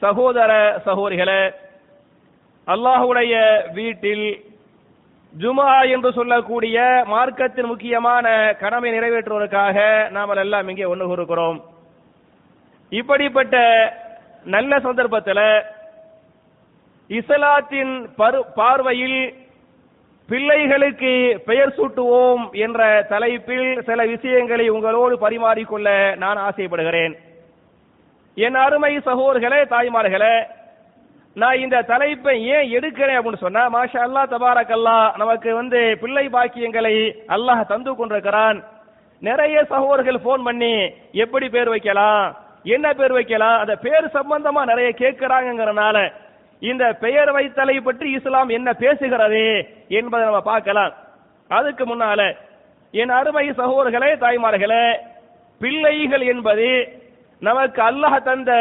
சகோதர சகோதரிகளே அல்லாஹுடைய வீட்டில் ஜுமா என்று சொல்லக்கூடிய மார்க்கத்தின் முக்கியமான கடமை நிறைவேற்றுவதற்காக நாம் எல்லாம் இங்கே ஒன்று கூறுகிறோம். இப்படிப்பட்ட நல்ல சந்தர்ப்பத்தில் இஸ்லாத்தின் பார்வையில் பிள்ளைகளுக்கு பெயர் சூட்டுவோம் என்ற தலைப்பில் சில விஷயங்களை உங்களோடு பரிமாறிக்கொள்ள நான் ஆசைப்படுகிறேன். என் அருமை சகோதர்களே தாய்மார்களே நான் இந்த தலைப்பை ஏன் எடுக்கிறேன் அப்படின்னு சொன்னா மாஷா அல்லா தபாரக்கல்லா நமக்கு வந்து பிள்ளை பாக்கியங்களை அல்லாஹ் தந்து கொண்டிருக்கிறான். நிறைய சகோதரர்கள் போன் பண்ணி எப்படி பேர் வைக்கலாம் என்ன பேர் வைக்கலாம் அந்த பேர் சம்பந்தமா நிறைய கேட்கிறாங்கிறனால இந்த பெயர் வைத்தலை பற்றி இஸ்லாம் என்ன பேசுகிறது என்பதை நம்ம பார்க்கலாம். அதுக்கு முன்னால என் அருமை சகோதரர்களே தாய்மார்களே பிள்ளைகள் என்பது நமக்கு அல்லாஹ் தந்த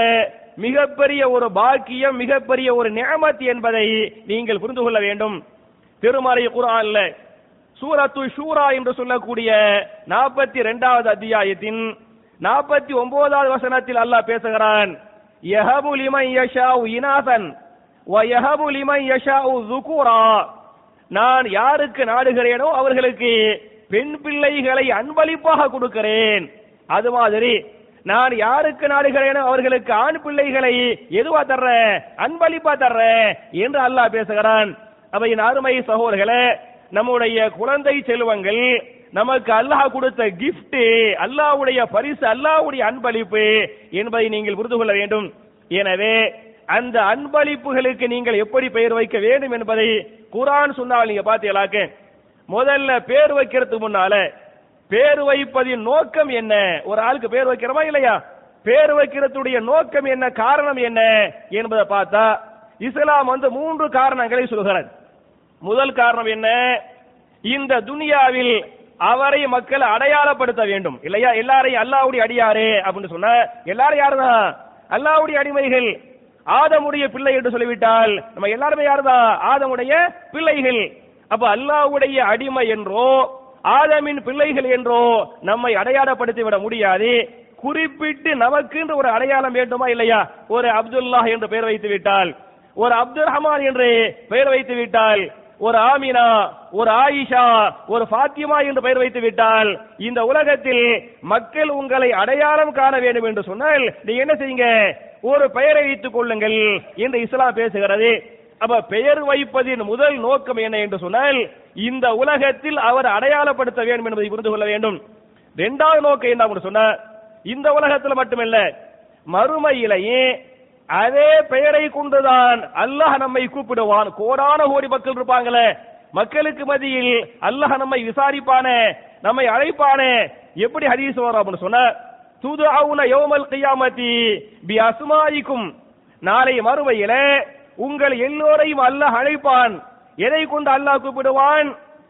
மிகப்பெரிய ஒரு பாக்கியம் மிகப்பெரிய ஒரு நியமத் என்பதை நீங்கள் புரிந்து கொள்ள வேண்டும். திருமறை குரான்ல சூரத்து ஷூரா என்று சொல்லக்கூடிய நாற்பத்தி இரண்டாவது அத்தியாயத்தின் நாற்பத்தி ஒன்பதாவது வசனத்தில் அல்லாஹ் பேசுகிறான். யஹபு லிமன் யஷாஉ இனாசன் வ யஹபு லிமன் யஷாஉ ذுகுரா நான் யாருக்கு நாடுகிறேனோ அவர்களுக்கு பெண் பிள்ளைகளை அன்பளிப்பாக கொடுக்கிறேன். அது மாதிரி நான் யாருக்கு நாடுகிறேனோ அவர்களுக்கு ஆண் பிள்ளைகளை எதுவா தர்றேன்? அன்பளிப்பா தர்றேன் என்று அல்லாஹ் பேசுகிறான். அவை அருமை சகோதரர்களே நம்முடைய குழந்தை செல்வங்கள் நமக்கு அல்லாஹ் கொடுத்த கிஃப்ட் அல்லாஹ்வுடைய பரிசு அல்லாஹ்வுடைய அன்பளிப்பு என்பதை நீங்கள் புரிந்து கொள்ள வேண்டும். எனவே அந்த அன்பளிப்புகளுக்கு நீங்கள் எப்படி பெயர் வைக்க வேண்டும் என்பதை குரான் சொன்னால் நீங்க பாத்தீங்களாக்க முதல்ல பேர் வைக்கிறதுக்கு முன்னால பேர் வைப்பதின் நோக்கம் என்ன? ஒரு ஆளுக்கு பேர் வைக்கிறோமா இல்லையா? பேர் வைக்கிறதுடைய நோக்கம் என்ன? காரணம் என்ன? என்பதை பார்த்தா இஸ்லாம் வந்து மூன்று காரணங்களை சொல்கிறது முதல் காரணம் என்ன? இந்த துனியாவில் அவரை மக்கள் அடையாளப்படுத்த வேண்டும். இல்லையா? எல்லாரையும் அல்லாவுடைய அடியாரு அப்படின்னு சொன்ன எல்லாரும் யாருதான் அல்லாவுடைய அடிமைகள். ஆதமுடைய பிள்ளை என்று சொல்லிவிட்டால் நம்ம எல்லாருமே யாருதான் ஆதமுடைய பிள்ளைகள். அப்ப அல்லாவுடைய அடிமை என்றோ ஆதமின் பிள்ளைகள் என்றோ நம்மை அடையாளப்படுத்தி விட முடியாது. குறிப்பிட்டு நமக்கு ஒரு அடையாளம் வேண்டுமா இல்லையா? ஒரு அப்துல்லா என்று பெயர் வைத்து விட்டால். ஒரு அப்துல் ரஹ்மான் என்று பெயர் வைத்து விட்டால். ஒரு ஆமினா ஒரு ஆயிஷா ஒரு பாத்திமா என்று பெயர் வைத்து விட்டால். இந்த உலகத்தில் மக்கள் உங்களை அடையாளம் காண வேண்டும் என்று சொன்னால் நீ என்ன செய்யுங்க? ஒரு பெயரை வைத்துக் கொள்ளுங்கள் என்று இஸ்லாம் பேசுகிறது. அப்ப பெயர் வைப்பதின் முதல் நோக்கம் என்ன என்று சொன்னால் இந்த உலகத்தில் அவர் அடையாளப்படுத்த வேண்டும் என்பதை புரிந்து கொள்ள வேண்டும். இரண்டாவது நோக்கம் என்ன சொன்ன இந்த உலகத்தில் மட்டுமல்ல மறுமையிலேயே அதே பெயரை கொண்டுதான் அல்லாஹ் நம்மை கூப்பிடுவான். கோடான கோடி மக்கள் இருப்பாங்களே மக்களுக்கு மத்தியில் அல்லாஹ் நம்மை விசாரிப்பான நம்மை அழைப்பானே எப்படி ஹதீஸ் வரும் அப்படின்னு சொன்ன துதுஅவுன யோமல் கியாமத்தி பி அஸ்மாயிக்கும் நாளை மறுமையில உங்கள் எல்லோரையும் அல்லாஹ் அழைப்பான். எதை கொண்டு அல்லாஹ் கூப்பிடுவான்?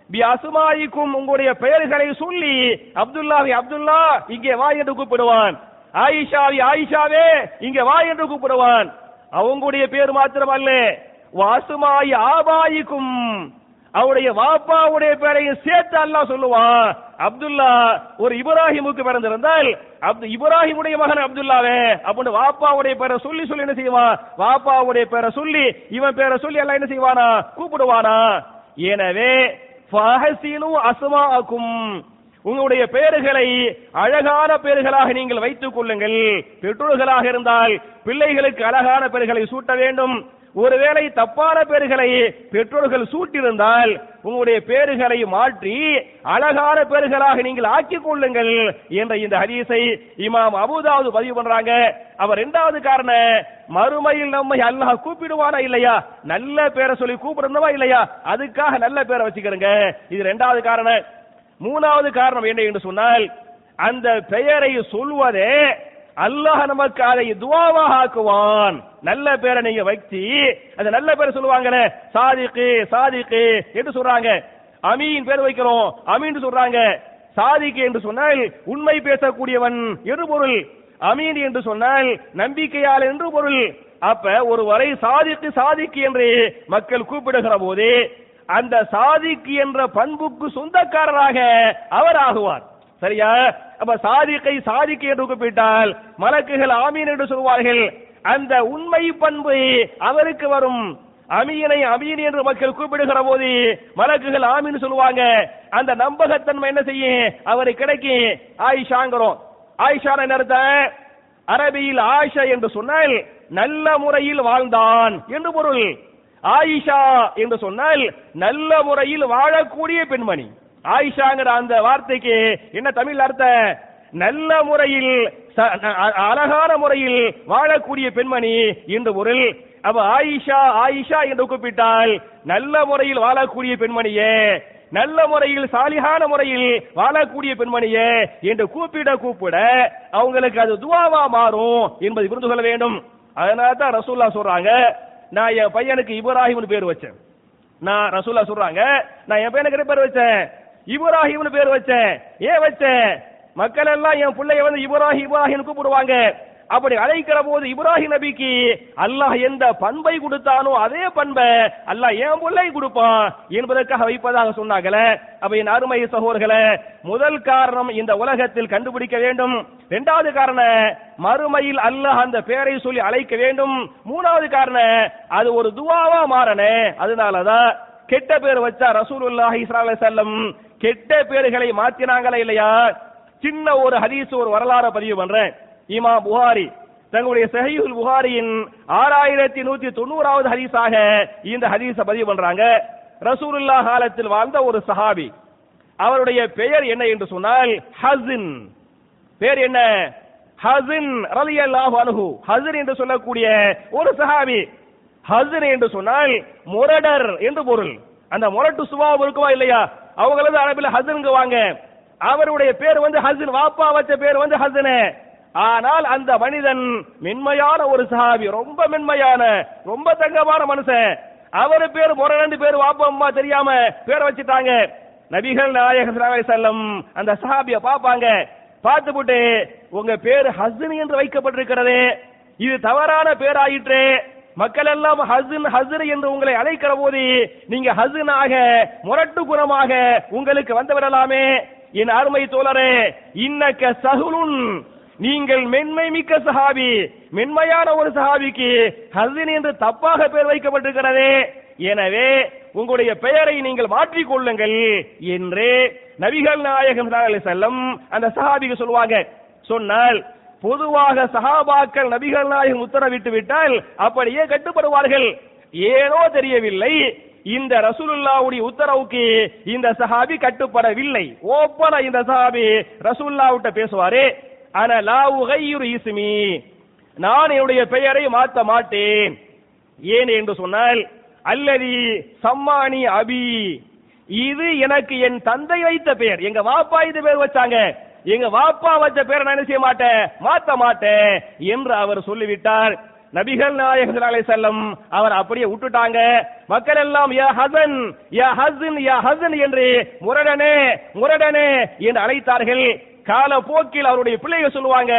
பி அசுமாயிக்கும் உங்களுடைய பெயர்களை சொல்லி அப்துல்லாவை அப்துல்லா இங்கே வா என்று கூப்பிடுவான். ஆயிஷாவி ஆயிஷாவே இங்கே வா என்று கூப்பிடுவான். அவங்களுடைய பேர் மாத்திரம் அல்ல வாசுமாயி ஆபாயிக்கும் அவருடைய வாப்பாவுடைய பேரையும் சேர்த்து அல்லாஹ் சொல்லுவான் அப்துல்லா ஒரு இப்ராஹிமுக்கு பிறந்திருந்தால் அப்து இப்ராஹிமுடைய மகன் அப்துல்லாவே அப்படின்னு வாப்பாவுடைய பேரை சொல்லி சொல்லி என்ன செய்வான் வாப்பாவுடைய பேரை சொல்லி இவன் பேரை சொல்லி எல்லாம் என்ன செய்வானா? கூப்பிடுவானா? எனவே ஃபஹசினு அஸ்மாஅக்கும் உங்களுடைய பெயர்களை அழகான பெயர்களாக நீங்கள் வைத்துக் கொள்ளுங்கள். பெற்றோர்களாக இருந்தால் பிள்ளைகளுக்கு அழகான பெயர்களை சூட்ட வேண்டும். ஒருவேளை தப்பான பேர்களை பெற்றோர்கள் சூட்டியிருந்தால் உங்களுடைய பேர்களை மாற்றி அழகான பேர்களாக நீங்கள் ஆக்கிக் கொள்ளுங்கள் என்ற இந்த ஹதீஸை இமாம் அபுதாவது பதிவு பண்றாங்க. அவர் இரண்டாவது காரண மறுமையில் நம்மை அல்லாஹ் கூப்பிடுவானா இல்லையா? நல்ல பேரை சொல்லி கூப்பிடணுமா இல்லையா? அதுக்காக நல்ல பேரை வச்சுக்கிறங்க இது இரண்டாவது காரணம். மூணாவது காரணம் என்ன என்று சொன்னால் அந்த பெயரை சொல்வதே அல்லாஹ் நமக்கு அதை துவாவாக ஆக்குவான். நல்ல பேரை நீங்க வைத்து அந்த நல்ல பேரை சொல்லுவாங்களே சாதிக்கு சாதிக்கு என்று சொல்றாங்க. அமீன் பேர் வைக்கிறோம் அமீன் சொல்றாங்க. சாதிக்கு என்று சொன்னால் உண்மை பேசக்கூடியவன் என்று பொருள். அமீன் என்று சொன்னால் நம்பிக்கையால் என்று பொருள். அப்ப ஒருவரை சாதிக்கு சாதிக்கு என்று மக்கள் கூப்பிடுகிற போது அந்த சாதிக்கு என்ற பண்புக்கு சொந்தக்காரராக அவர் ஆகுவார். சரியா? அப்ப சாதிக்கை சாதிக்கு என்று கூப்பிட்டால் மலக்குகள் ஆமீன் என்று சொல்வார்கள். அந்த உண்மை பண்பு அவருக்கு வரும். அமீனை அமீன் என்று மக்கள் கூப்பிடுகிற போது மலக்குகள் ஆமீன் சொல்லுவாங்க. அந்த நம்பகத்தன்மை என்ன செய்யும்? அவரை கிடைக்கும் ஆயிஷாங்கிறோம். ஆயிஷா என்ன அர்த்தம்? அரபியில் ஆயிஷா என்று சொன்னால் நல்ல முறையில் வாழ்ந்தான் என்று பொருள். ஆயிஷா என்று சொன்னால் நல்ல முறையில் வாழக்கூடிய பெண்மணி. ஆயிஷாங்கிற அந்த வார்த்தைக்கு என்ன தமிழ் அர்த்தம்? நல்ல முறையில் ச- அ- அழகான முறையில் வாழக்கூடிய பெண்மணி என்று பொருள் அப்ப ஆயிஷா ஆயிஷா என்று கூப்பிட்டால் நல்ல முறையில் வாழக்கூடிய பெண்மணியே நல்ல முறையில் சாலிகான முறையில் வாழக்கூடிய பெண்மணியே என்று கூப்பிட கூப்பிட அவங்களுக்கு அது துவாவா மாறும் என்பதை புரிந்து கொள்ள வேண்டும். அதனால தான் ரசூல்லா சொல்றாங்க நான் என் பையனுக்கு இப்ராஹிம்னு பேர் வச்சேன். நான் ரசூல்லா சொல்றாங்க நான் என் பையனுக்கு பேர் வச்சேன்? இப்ராஹிம்னு பேர் வச்சேன். ஏன் வச்சேன்? மக்கள் எல்லாம் என் பிள்ளைய வந்து இப்ராஹிம் இப்ராஹிம் கூப்பிடுவாங்க. அப்படி அழைக்கிற போது இப்ராஹிம் நபிக்கு அல்லாஹ் எந்த பண்பை கொடுத்தானோ அதே பண்பை அல்லாஹ் என் பிள்ளை கொடுப்பான் என்பதற்காக வைப்பதாக சொன்னாங்களே. அப்ப என் அருமை சகோதர்களே முதல் காரணம் இந்த உலகத்தில் கண்டுபிடிக்க வேண்டும். இரண்டாவது காரணம் மறுமையில் அல்லாஹ் அந்த பேரை சொல்லி அழைக்க வேண்டும். மூணாவது காரணம் அது ஒரு துவாவா மாறனே. அதனாலதான் கெட்ட பேர் வச்சா ரசூலுல்லாஹி ஸல்லல்லாஹு அலைஹி கெட்ட பேர்களை மாத்தினாங்களா இல்லையா? சின்ன ஒரு ஹதீஸ் ஒரு வரலாறு பதிவு பண்றேன். இமா புகாரி தங்களுடைய சஹீல் புகாரியின் ஆறாயிரத்தி நூத்தி தொண்ணூறாவது ஹதீஸாக இந்த ஹதீஸ பதிவு பண்றாங்க. ரசூலுல்லா காலத்தில் வாழ்ந்த ஒரு சஹாபி அவருடைய பெயர் என்ன என்று சொன்னால் ஹசின். பேர் என்ன? ஹசின் ரலியல்லாஹு அனுகு ஹசின் என்று சொல்லக்கூடிய ஒரு சஹாபி. ஹசின் என்று சொன்னால் முரடர் என்று பொருள். அந்த முரட்டு சுபாவம் இருக்குமா இல்லையா? அவங்களது அரபில் ஹசின்ங்குவாங்க அவருடைய பேர் வந்து ஹசன் வாப்பா வச்ச பேர் வந்து ஹசினே ஆனால் அந்த மனிதன் மென்மையான ஒரு சஹாபி ரொம்ப மென்மையான ரொம்ப தங்கமான மனுஷன். அவரு பேர் முரணண்டு பேர் வாப்பா அம்மா தெரியாம பேரை வச்சுட்டாங்க. நபிகள் நாயக செல்லம் அந்த சஹாபிய பாப்பாங்க பார்த்துப்புட்டு உங்க பேர் ஹசன் என்று வைக்கப்பட்டிருக்கிறது. இது தவறான பேராயிற்று. மக்கள் எல்லாம் ஹசன் ஹஸ்ர் என்று உங்களை அழைக்கிற போது நீங்க ஹஸ்னாக முரட்டு குணமாக உங்களுக்கு வந்து விடலாமே. என் அருமை தோழரே இன்னக்க சகுலுன் நீங்கள் மென்மை மிக்க சஹாபி மென்மையான ஒரு சஹாபிக்கு ஹசின் என்று தப்பாக பெயர் வைக்கப்பட்டிருக்கிறது. எனவே உங்களுடைய பெயரை நீங்கள் மாற்றிக் கொள்ளுங்கள் என்று நபிகள் நாயகம் செல்லம் அந்த சஹாபிக்கு சொல்லுவாங்க. சொன்னால் பொதுவாக சஹாபாக்கள் நபிகள் நாயகம் உத்தரவிட்டு விட்டால் அப்படியே கட்டுப்படுவார்கள். ஏனோ தெரியவில்லை இந்த ரசூலுல்லாவுடைய உத்தரவுக்கு இந்த சஹாபி கட்டுப்படவில்லை. ஓப்பனா இந்த சஹாபி ரசூலுல்லாவிட்ட பேசுவாரு ஆனா லா கையுறு இசுமி நான் என்னுடைய பெயரை மாற்ற மாட்டேன். ஏன் என்று சொன்னால் அல்லதி சம்மானி அபி இது எனக்கு என் தந்தை வைத்த பெயர். எங்க வாப்பா இது பேர் வச்சாங்க. எங்க வாப்பா வச்ச பேரை நான் என்ன செய்ய மாட்டேன்? மாத்த மாட்டேன் என்று அவர் சொல்லிவிட்டார். நபிகள் நாயகர் அலை செல்லம் அவர் அப்படியே விட்டுட்டாங்க. மக்கள் எல்லாம் யா ஹசன் யா ஹசன் யா ஹசன் என்று முரடனே முரடனே என்று அழைத்தார்கள். கால போக்கில் அவருடைய பிள்ளைகள் சொல்லுவாங்க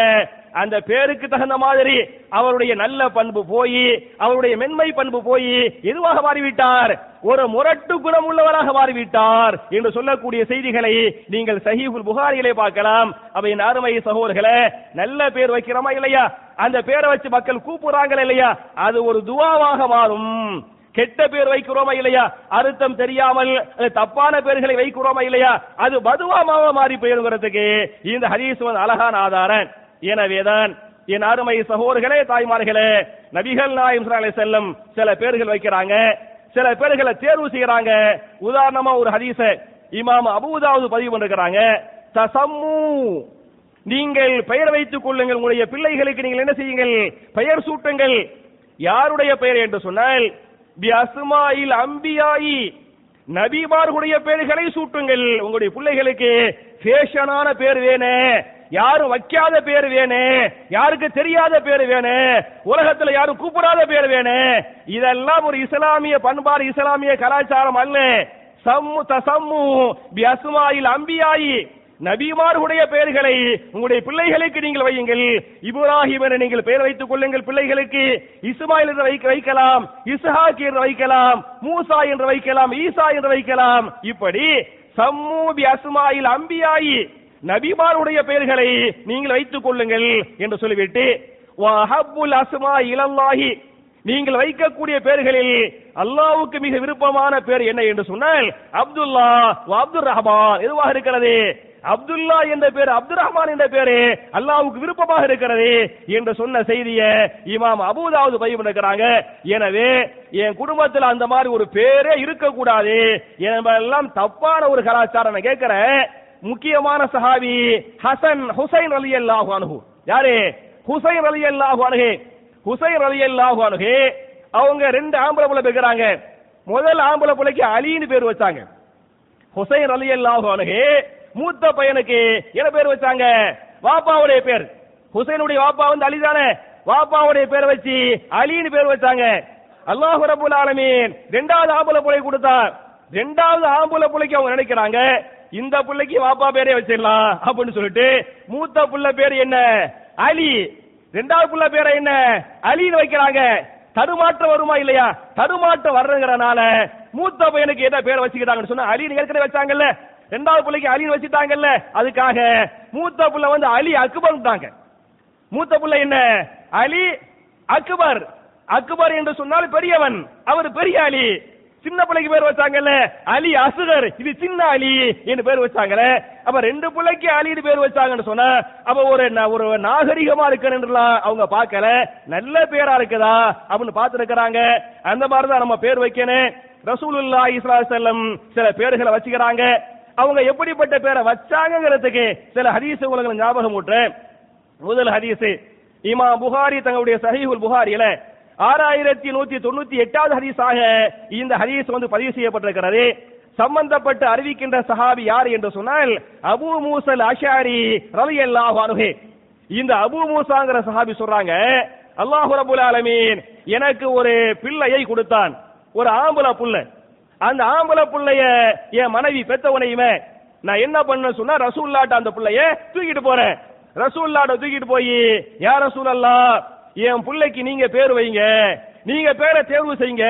அந்த பேருக்கு தகுந்த மாதிரி அவருடைய நல்ல பண்பு போய் அவருடைய மென்மை பண்பு போய் எதுவாக மாறிவிட்டார்? ஒரு முரட்டு குணம் உள்ளவராக மாறிவிட்டார் என்று சொல்லக்கூடிய செய்திகளை நீங்கள் சஹீஹுல் புகாரியிலே பார்க்கலாம். அவை அருமை சகோதரர்களே நல்ல பேர் வைக்கிறோமா இல்லையா? அந்த பேரை வச்சு மக்கள் கூப்பிடுறாங்களா இல்லையா? அது ஒரு துவாவாக மாறும். கெட்ட பேர் வைக்கிறோமா இல்லையா? அர்த்தம் தெரியாமல் தப்பான பேர்களை வைக்கிறோமா இல்லையா? அது பதுவாமாக மாறி போயிருங்கிறதுக்கு இந்த ஹதீஸ் வந்து அழகான ஆதாரம். எனவேதான் என் அருமை சகோதரர்களே தாய்மார்களே நபிகள் நாயம் செல்லும் சில பேர்கள் வைக்கிறாங்க சில பேர்களை தேர்வு செய்யறாங்க உதாரணமா ஒரு ஹரீச இமாம் அபூதாவது பதிவு பண்ணிருக்கிறாங்க. தசம்மு நீங்கள் பெயர் வைத்துக் கொள்ளுங்கள். உங்களுடைய பிள்ளைகளுக்கு நீங்கள் என்ன செய்யுங்கள்? பெயர் சூட்டுங்கள். யாருடைய பெயர் என்று சொன்னால் பி அஸ்மாயில் அம்பியாயி. நபிமார்களுடைய பெயர்களை சூட்டுங்கள். உங்களுடைய பிள்ளைகளுக்கு ஃபேஷனான பேர் வேணே. யாரும் வைக்காத பேர் வேணே. யாருக்கு தெரியாத பேர் வேணே. உலகத்துல யாரும் கூப்பிடாத பேர் வேணே. இதெல்லாம் ஒரு இஸ்லாமிய பண்பாடு இஸ்லாமிய கலாச்சாரம் அல்ல. சம்மு தசம்மு பி அசுமாயில் அம்பியாயி. நபிமார்களுடைய பெயர்களை உங்களுடைய பிள்ளைகளுக்கு நீங்கள் வையுங்கள். இப்ராஹிம் என நீங்கள் பெயர் வைத்துக் கொள்ளுங்கள். பிள்ளைகளுக்கு இஸ்மாயில் என்று வைக்க வைக்கலாம். இஸ்ஹாக் என்று வைக்கலாம். மூசா என்று வைக்கலாம். ஈசா என்று வைக்கலாம். இப்படி சம்மூபி அஸ்மாயில் அம்பியாயி நபிமாருடைய பெயர்களை நீங்கள் வைத்துக் கொள்ளுங்கள் என்று சொல்லிவிட்டு வஹப்புல் அஸ்மா இலல்லாஹி. நீங்கள் வைக்கக்கூடிய பெயர்களில் அல்லாவுக்கு மிக விருப்பமான பேர் என்ன என்று சொன்னால் அப்துல்லா அப்துல் ரஹ்மான் எதுவாக இருக்கிறது? அப்துல்லா என்ற பேர் அப்துல் ரஹ்மான் என்ற பேரு அல்லாவுக்கு விருப்பமாக இருக்கிறது என்று சொன்ன செய்தியை இமாம் அபூதாவது பதிவு பண்ணிருக்கிறாங்க. எனவே என் குடும்பத்தில் அந்த மாதிரி ஒரு பேரே இருக்கக்கூடாது. எல்லாம் தப்பான ஒரு கலாச்சாரம் நான் கேட்கிறேன். முக்கியமான சஹாபி ஹசன் ஹுசைன் அலி அல்லாஹு அனுகு யாரு? ஹுசைன் அலி அல்லாஹு அனுகு ஹுசைன் அலி அல்லாஹு அனுகு அவங்க ரெண்டு ஆம்பளை பிள்ளை பேக்கிறாங்க முதல் ஆம்பளை பிள்ளைக்கு அலின்னு பேர் வச்சாங்க. ஹுசைன் அலி அல்லாஹு அனுகு மூத்த பையனுக்கு என்ன பேர் வச்சாங்க? வாப்பாவுடைய பேர். ஹுசைனுடைய வாப்பா வந்து அலி தானே? வாப்பாவுடைய பேரை வச்சு அலின்னு பேர் வச்சாங்க. அல்லாஹு ரபுல் ஆலமீன் ரெண்டாவது ஆம்பளை புலை கொடுத்தார். ரெண்டாவது ஆம்புல புலைக்கு அவங்க நினைக்கிறாங்க இந்த பிள்ளைக்கு வாப்பா பேரே வச்சிடலாம் அப்படின்னு சொல்லிட்டு மூத்த புள்ள பேர் என்ன? அலி. ரெண்டாவது புள்ள பேர என்ன? அலின்னு வைக்கிறாங்க. தடுமாற்றம் வருமா இல்லையா? தடுமாற்றம் வர்றதுங்கிறனால மூத்த பையனுக்கு என்ன பேர் வச்சுக்கிட்டாங்கன்னு சொன்னா அலி ஏற்கனவே வச்சாங்கல்ல. ரெண்டாவது பிள்ளைக்கு அலின்னு வச்சுட்டாங்கல்ல அதுக்காக மூத்த புள்ள வந்து அலி அக்பர்ட்டாங்க மூத்த புள்ள என்ன? அலி அக்பர். அக்பர் என்று சொன்னால் பெரியவன். அவர் பெரிய அலி. சின்ன பிள்ளைக்கு பேர் வச்சாங்கல்ல அலி அசுகர். இது சின்ன அலி என்று பேர் வச்சாங்கல்ல அப்ப ரெண்டு பிள்ளைக்கு அலின்னு பேர் வச்சாங்கன்னு சொன்ன அப்ப ஒரு ந- ஒரு நாகரிகமா இருக்கணும்லாம் அவங்க பார்க்கல. நல்ல பேரா இருக்குதா அப்படின்னு பார்த்துருக்கிறாங்க. அந்த மாதிரி தான் நம்ம பேர் வைக்கணும். ரசூலுல்லா இஸ்லா செல்லம் சில பேர்களை வச்சுக்கிறாங்க. அவங்க எப்படிப்பட்ட பேரை வச்சாங்கங்கிறதுக்கு சில ஹதீஸ் உங்களுக்கு ஞாபகம் ஊட்டுறேன். முதல் ஹதீஸ் இமா புகாரி தங்களுடைய சஹீஹுல் புகாரியில ஆறாயிரத்தி நூத்தி தொண்ணூத்தி எட்டாவது ஹதீஸாக இந்த ஹதீஸ் வந்து பதிவு செய்யப்பட்டிருக்கிறது. சம்பந்தப்பட்டு அறிவிக்கின்ற சஹாபி யார் என்று சொன்னால் அபு மூசல் அஷாரி ரவி அல்லாஹ் அன்ஹு. இந்த அபு மூசாங்கிற சஹாபி சொல்றாங்க அல்லாஹு ரபுல் ஆலமீன் எனக்கு ஒரு பிள்ளையை கொடுத்தான். ஒரு ஆம்பளை புள்ள. அந்த ஆம்பளை பிள்ளைய என் மனைவி பெத்தவனையுமே நான் என்ன பண்ண சொன்னா ரசூல்லாட்ட அந்த பிள்ளைய தூக்கிட்டு போறேன். ரசூல்லாட்ட தூக்கிட்டு போய் யார் ரசூல் அல்லா என் பிள்ளைக்கு நீங்க பேர் வைங்க. நீங்க பேரை தேர்வு செய்யுங்க.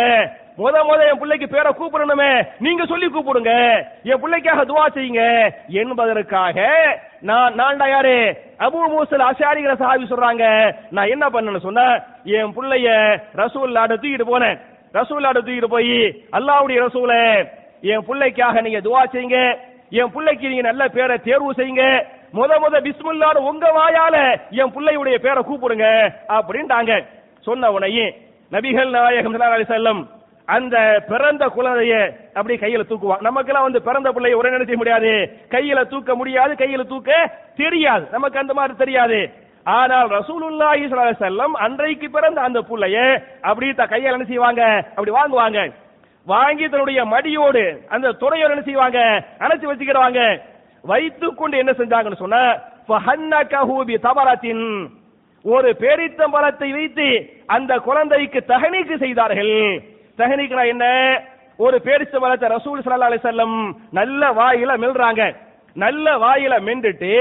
முத முத என் பிள்ளைக்கு பேரை கூப்பிடணுமே. நீங்க சொல்லி கூப்பிடுங்க. என் பிள்ளைக்காக துவா செய்யுங்க. என்பதற்காக நான் நான்டா யாரு? அபு மூசல் அஷாரிங்கிற சாவி சொல்றாங்க. நான் என்ன பண்ணேன்னு சொன்ன என் புள்ளைய ரசூல்லாட்ட தூக்கிட்டு போனேன். ரசூல் தூக்கிட்டு போய் அல்லாவுடைய ரசூல என் பிள்ளைக்காக நீங்க துவா செய்யுங்க. என் பிள்ளைக்கு நீங்க நல்ல பேரை தேர்வு செய்யுங்க. முத முத பிஸ்மில்லான்னு உங்க வாயால என் பிள்ளையுடைய பேரை கூப்பிடுங்க அப்படின்ட்டாங்க. சொன்ன உடனே நபிகள் நாயகம் அலி செல்லம் அந்த பிறந்த குழந்தைய அப்படி கையில தூக்குவான். நமக்கெல்லாம் வந்து பிறந்த பிள்ளைய உடனே என்ன முடியாது? கையில தூக்க முடியாது கையில தூக்க தெரியாது. நமக்கு அந்த மாதிரி தெரியாது. ஆனால் ரசூலுல்லாஹி ஸல்லல்லாஹு அலைஹி அன்றைக்கு பிறந்த அந்த புள்ளைய அப்படி த கையால் என்ன செய்வாங்க? அப்படி வாங்குவாங்க. வாங்கி தன்னுடைய மடியோடு அந்த துணையோடு என்ன செய்வாங்க? அணைச்சு வச்சுக்கிறவாங்க வைத்து கொண்டு என்ன செஞ்சாங்கன்னு சொன்ன ஃபஹன்னகஹு பி ஒரு பேரித்தம்பரத்தை வைத்து அந்த குழந்தைக்கு தகனிக்கு செய்தார்கள். தகனிக்குனா என்ன? ஒரு பேரித்தம்பரத்தை ரசூல் சல்லா அலிசல்லம் நல்ல வாயில மெல்றாங்க. நல்ல வாயில மென்றுட்டு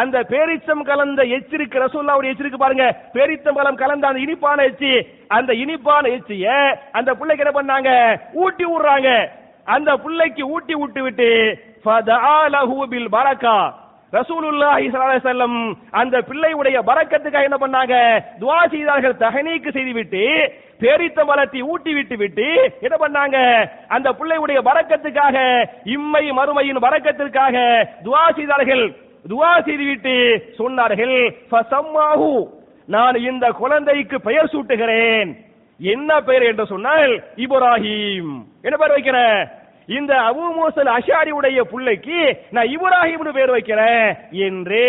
அந்த பேரிச்சம் கலந்த எச்சிருக்கு ரசூல்லாவுடைய எச்சிருக்கு பாருங்க. பேரித்தம்பழம் கலந்த அந்த இனிப்பான எச்சி அந்த இனிப்பான எச்சிய அந்த பிள்ளைக்கு என்ன பண்ணாங்க? ஊட்டி விடுறாங்க. அந்த பிள்ளைக்கு ஊட்டி விட்டு விட்டு ஃபதஆலஹு பில் பரக்கா. ரசூலுல்லாஹி ஸல்லல்லாஹு அலைஹி அந்த பிள்ளையுடைய பரக்கத்துக்காக என்ன பண்ணாங்க? துஆ செய்தார்கள் தஹனீக்கு செய்துவிட்டு பேரித்த மலத்தை ஊட்டி விட்டு விட்டு என்ன பண்ணாங்க? அந்த பிள்ளையுடைய பரக்கத்துக்காக இம்மை மறுமையின் பரக்கத்திற்காக துஆ செய்தார்கள். துவா செய்துவிட்டு சொன்னார்கள் ஃபசம்மாஹு நான் இந்த குழந்தைக்கு பெயர் சூட்டுகிறேன். என்ன பெயர் என்று சொன்னால் இப்ராஹிம். என்ன பெயர் வைக்கிறேன் இந்த அபூ அஷாரி அஷாரியுடைய பிள்ளைக்கு நான் இப்ராஹிம்னு பேர் வைக்கிறேன் என்று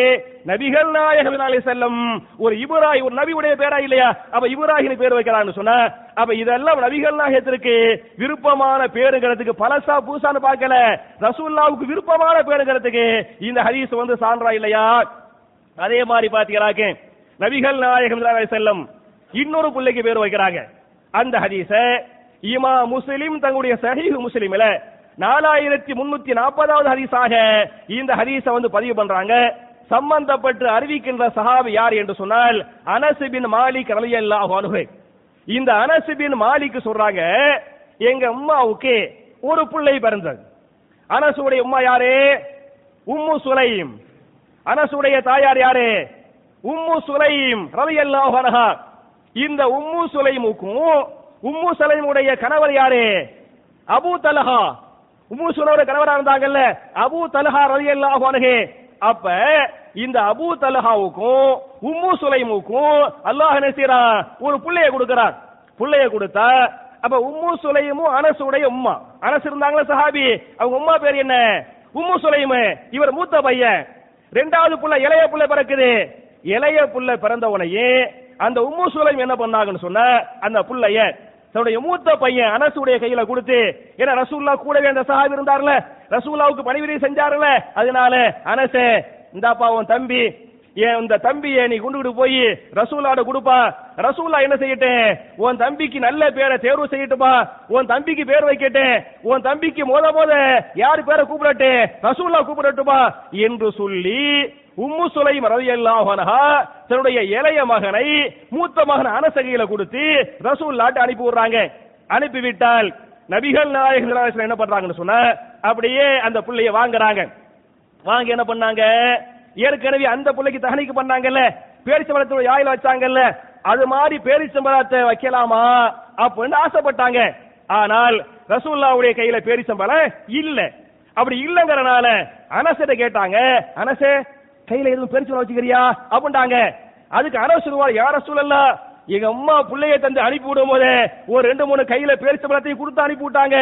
நபிகள் நாயகம் அலி செல்லம் ஒரு இப்ராஹிம் ஒரு நபியுடைய பேரா இல்லையா? அப்ப இப்ராஹிம் பேர் வைக்கிறான்னு சொன்ன அப்ப இதெல்லாம் நபிகள் நாயகத்திற்கு விருப்பமான பேருங்கிறதுக்கு பலசா பூசான்னு பார்க்கல. ரசூல்லாவுக்கு விருப்பமான பேருங்கிறதுக்கு இந்த ஹதீஸ் வந்து சான்றா இல்லையா? அதே மாதிரி பாத்தீங்களாக்க நபிகள் நாயகம் செல்லம் இன்னொரு பிள்ளைக்கு பேர் வைக்கிறாங்க. அந்த ஹதீஸை இமா முஸ்லிம் தங்களுடைய சஹீஹ் முஸ்லிம்ல நாலாயிரத்தி முன்னூத்தி நாற்பதாவது ஹதீஸாக இந்த ஹதீஸ வந்து பதிவு பண்றாங்க. சம்பந்தப்பட்டு அறிவிக்கின்ற சஹாபி யார் என்று சொன்னால் அனசிபின் பின் மாலிக் ரலியல்லாஹு அன்ஹு. இந்த அனசிபின் பின் மாலிக் சொல்றாங்க எங்க அம்மாவுக்கு ஒரு பிள்ளை பிறந்தது. அனசுடைய உம்மா யாரு? உம்மு சுலைம். அனசுடைய தாயார் யாரு? உம்மு சுலைம் ரலியல்லாஹு அன்ஹா. இந்த உம்மு சுலைமுக்கும் உம்மு சலைமுடைய கணவர் யாரு? அபூ தலஹா. உம்மு சுலைமுடைய கணவரா இருந்தாங்கல்ல? அபூ தலஹா ரலியல்லாஹு அனுகே அப்ப இந்த அபூ தலஹாவுக்கும் உம்மு சுலைமுக்கும் அல்லாஹ் என்ன செய்றான்? ஒரு புள்ளைய கொடுக்கிறான். புள்ளைய கொடுத்தா அப்ப உம்மு சுலைமும் அனசுடைய உம்மா. அனசு இருந்தாங்களா சஹாபி? அவங்க உம்மா பேர் என்ன? உம்மு சுலைமு. இவர் மூத்த பையன். ரெண்டாவது புள்ள இளைய புள்ள பிறக்குது. இளைய புள்ள பிறந்த உடனே அந்த உம்மு சுலைம் என்ன பண்ணாங்கன்னு சொன்ன அந்த புள்ளைய தன்னுடைய மூத்த பையன் அனசுடைய கையில கொடுத்து ஏன்னா ரசூல்லா கூடவே அந்த சஹாபி இருந்தார்ல ரசூல்லாவுக்கு பணிவிடை செஞ்சாருல அதனால அனசே இந்தாப்பா உன் தம்பி ஏன் இந்த தம்பியை நீ கொண்டுகிட்டு போய் ரசூலாட கொடுப்பா. ரசூலா என்ன செய்யட்டேன் உன் தம்பிக்கு நல்ல பேரை தேர்வு செய்யட்டுமா உன் தம்பிக்கு பேர் வைக்கட்டேன் உன் தம்பிக்கு மோத மோத யார் பேரை கூப்பிடட்டேன் ரசூலா கூப்பிடட்டுமா என்று சொல்லி உம்மு சுலை ரலியல்லாஹு தன்னுடைய இளைய மகனை மூத்த மகன் அனசகையில கொடுத்து ரசூல்லாட்டு அனுப்பி விடுறாங்க. அனுப்பி விட்டால் நபிகள் நாயகம் என்ன பண்றாங்கன்னு சொன்ன அப்படியே அந்த பிள்ளைய வாங்குறாங்க. வாங்கி என்ன பண்ணாங்க? ஏற்கனவே அந்த பிள்ளைக்கு தகனிக்கு பண்ணாங்கல்ல பேரிச்சம்பழத்தோட யாயில வச்சாங்கல்ல அது மாதிரி பேரிச்சம்பழத்தை வைக்கலாமா அப்படின்னு ஆசைப்பட்டாங்க. ஆனால் ரசூல்லாவுடைய கையில பேரிச்சம்பழம் இல்ல. அப்படி இல்லங்கறனால அனசிட்ட கேட்டாங்க அனசே கையில எதுவும் பெருசு வச்சுக்கிறியா? அப்படின்ட்டாங்க. அதுக்கு அரசு சொல்லுவார் யார சூழல்ல எங்க அம்மா பிள்ளைய தந்து அனுப்பி விடும் போது ஒரு ரெண்டு மூணு கையில பேரிச்சம்பழத்தையும் கொடுத்து அனுப்பி விட்டாங்க.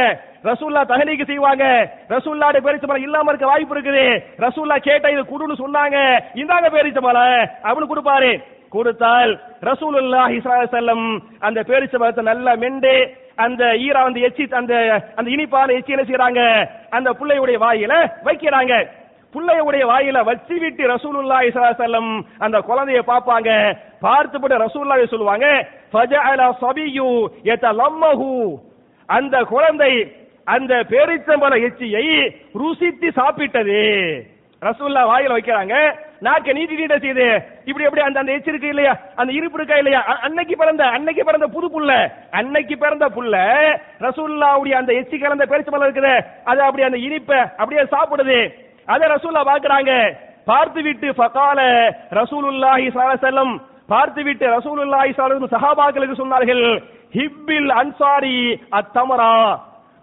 ரசூல்லா தகனிக்கு செய்வாங்க. ரசூல்லாட பேரிச்சம்பழம் இல்லாம இருக்க வாய்ப்பு இருக்குது. ரசூல்லா கேட்டா இது குடுன்னு சொன்னாங்க. இந்தாங்க பேரிச்சம்பழம் அப்படின்னு கொடுப்பாரு. கொடுத்தால் ரசூலுல்லா ஸல்லல்லாஹு அந்த பேரிச்ச பழத்தை நல்லா மெண்டு அந்த ஈரா வந்து எச்சி அந்த அந்த இனிப்பான எச்சி என்ன செய்யறாங்க அந்த பிள்ளையுடைய வாயில வைக்கிறாங்க. புள்ளையுடைய வாயில வச்சு விட்டு ரசூலுல்லாஹி ஸல்லம் அலைஹி வஸல்லம் அந்த குழந்தைய பாப்பாங்க பார்த்துவிட்டு ரசூலுல்லாஹி சொல்லுவாங்க ஃபஜஅல ஸபியு யதலம்மஹு. அந்த குழந்தை அந்த பேரிச்சம்பழ எச்சியை ருசித்து சாப்பிட்டது. ரசூல்லா வாயில வைக்கிறாங்க நாக்க நீட்டி நீட்ட செய்து இப்படி எப்படி அந்த அந்த எச்சி இல்லையா? அந்த இருப்பு இருக்கா இல்லையா? அன்னைக்கு பிறந்த அன்னைக்கு பிறந்த புது புள்ள அன்னைக்கு பிறந்த புள்ள ரசூல்லாவுடைய அந்த எச்சி கலந்த பேரிச்சம்பழம் இருக்குது அது அப்படி அந்த இனிப்பை அப்படியே சாப்பிடுது. அத ரசூல்லா பாக்குறாங்க பார்த்து விட்டு ஃபகால ரசூலுல்லாஹி ஸல்லல்லாஹு பார்த்து விட்டு ரசூலுல்லாஹி ஸல்லல்லாஹு சஹாபாக்களுக்கு சொன்னார்கள் ஹிப்பில் அன்சாரி அத்தமரா.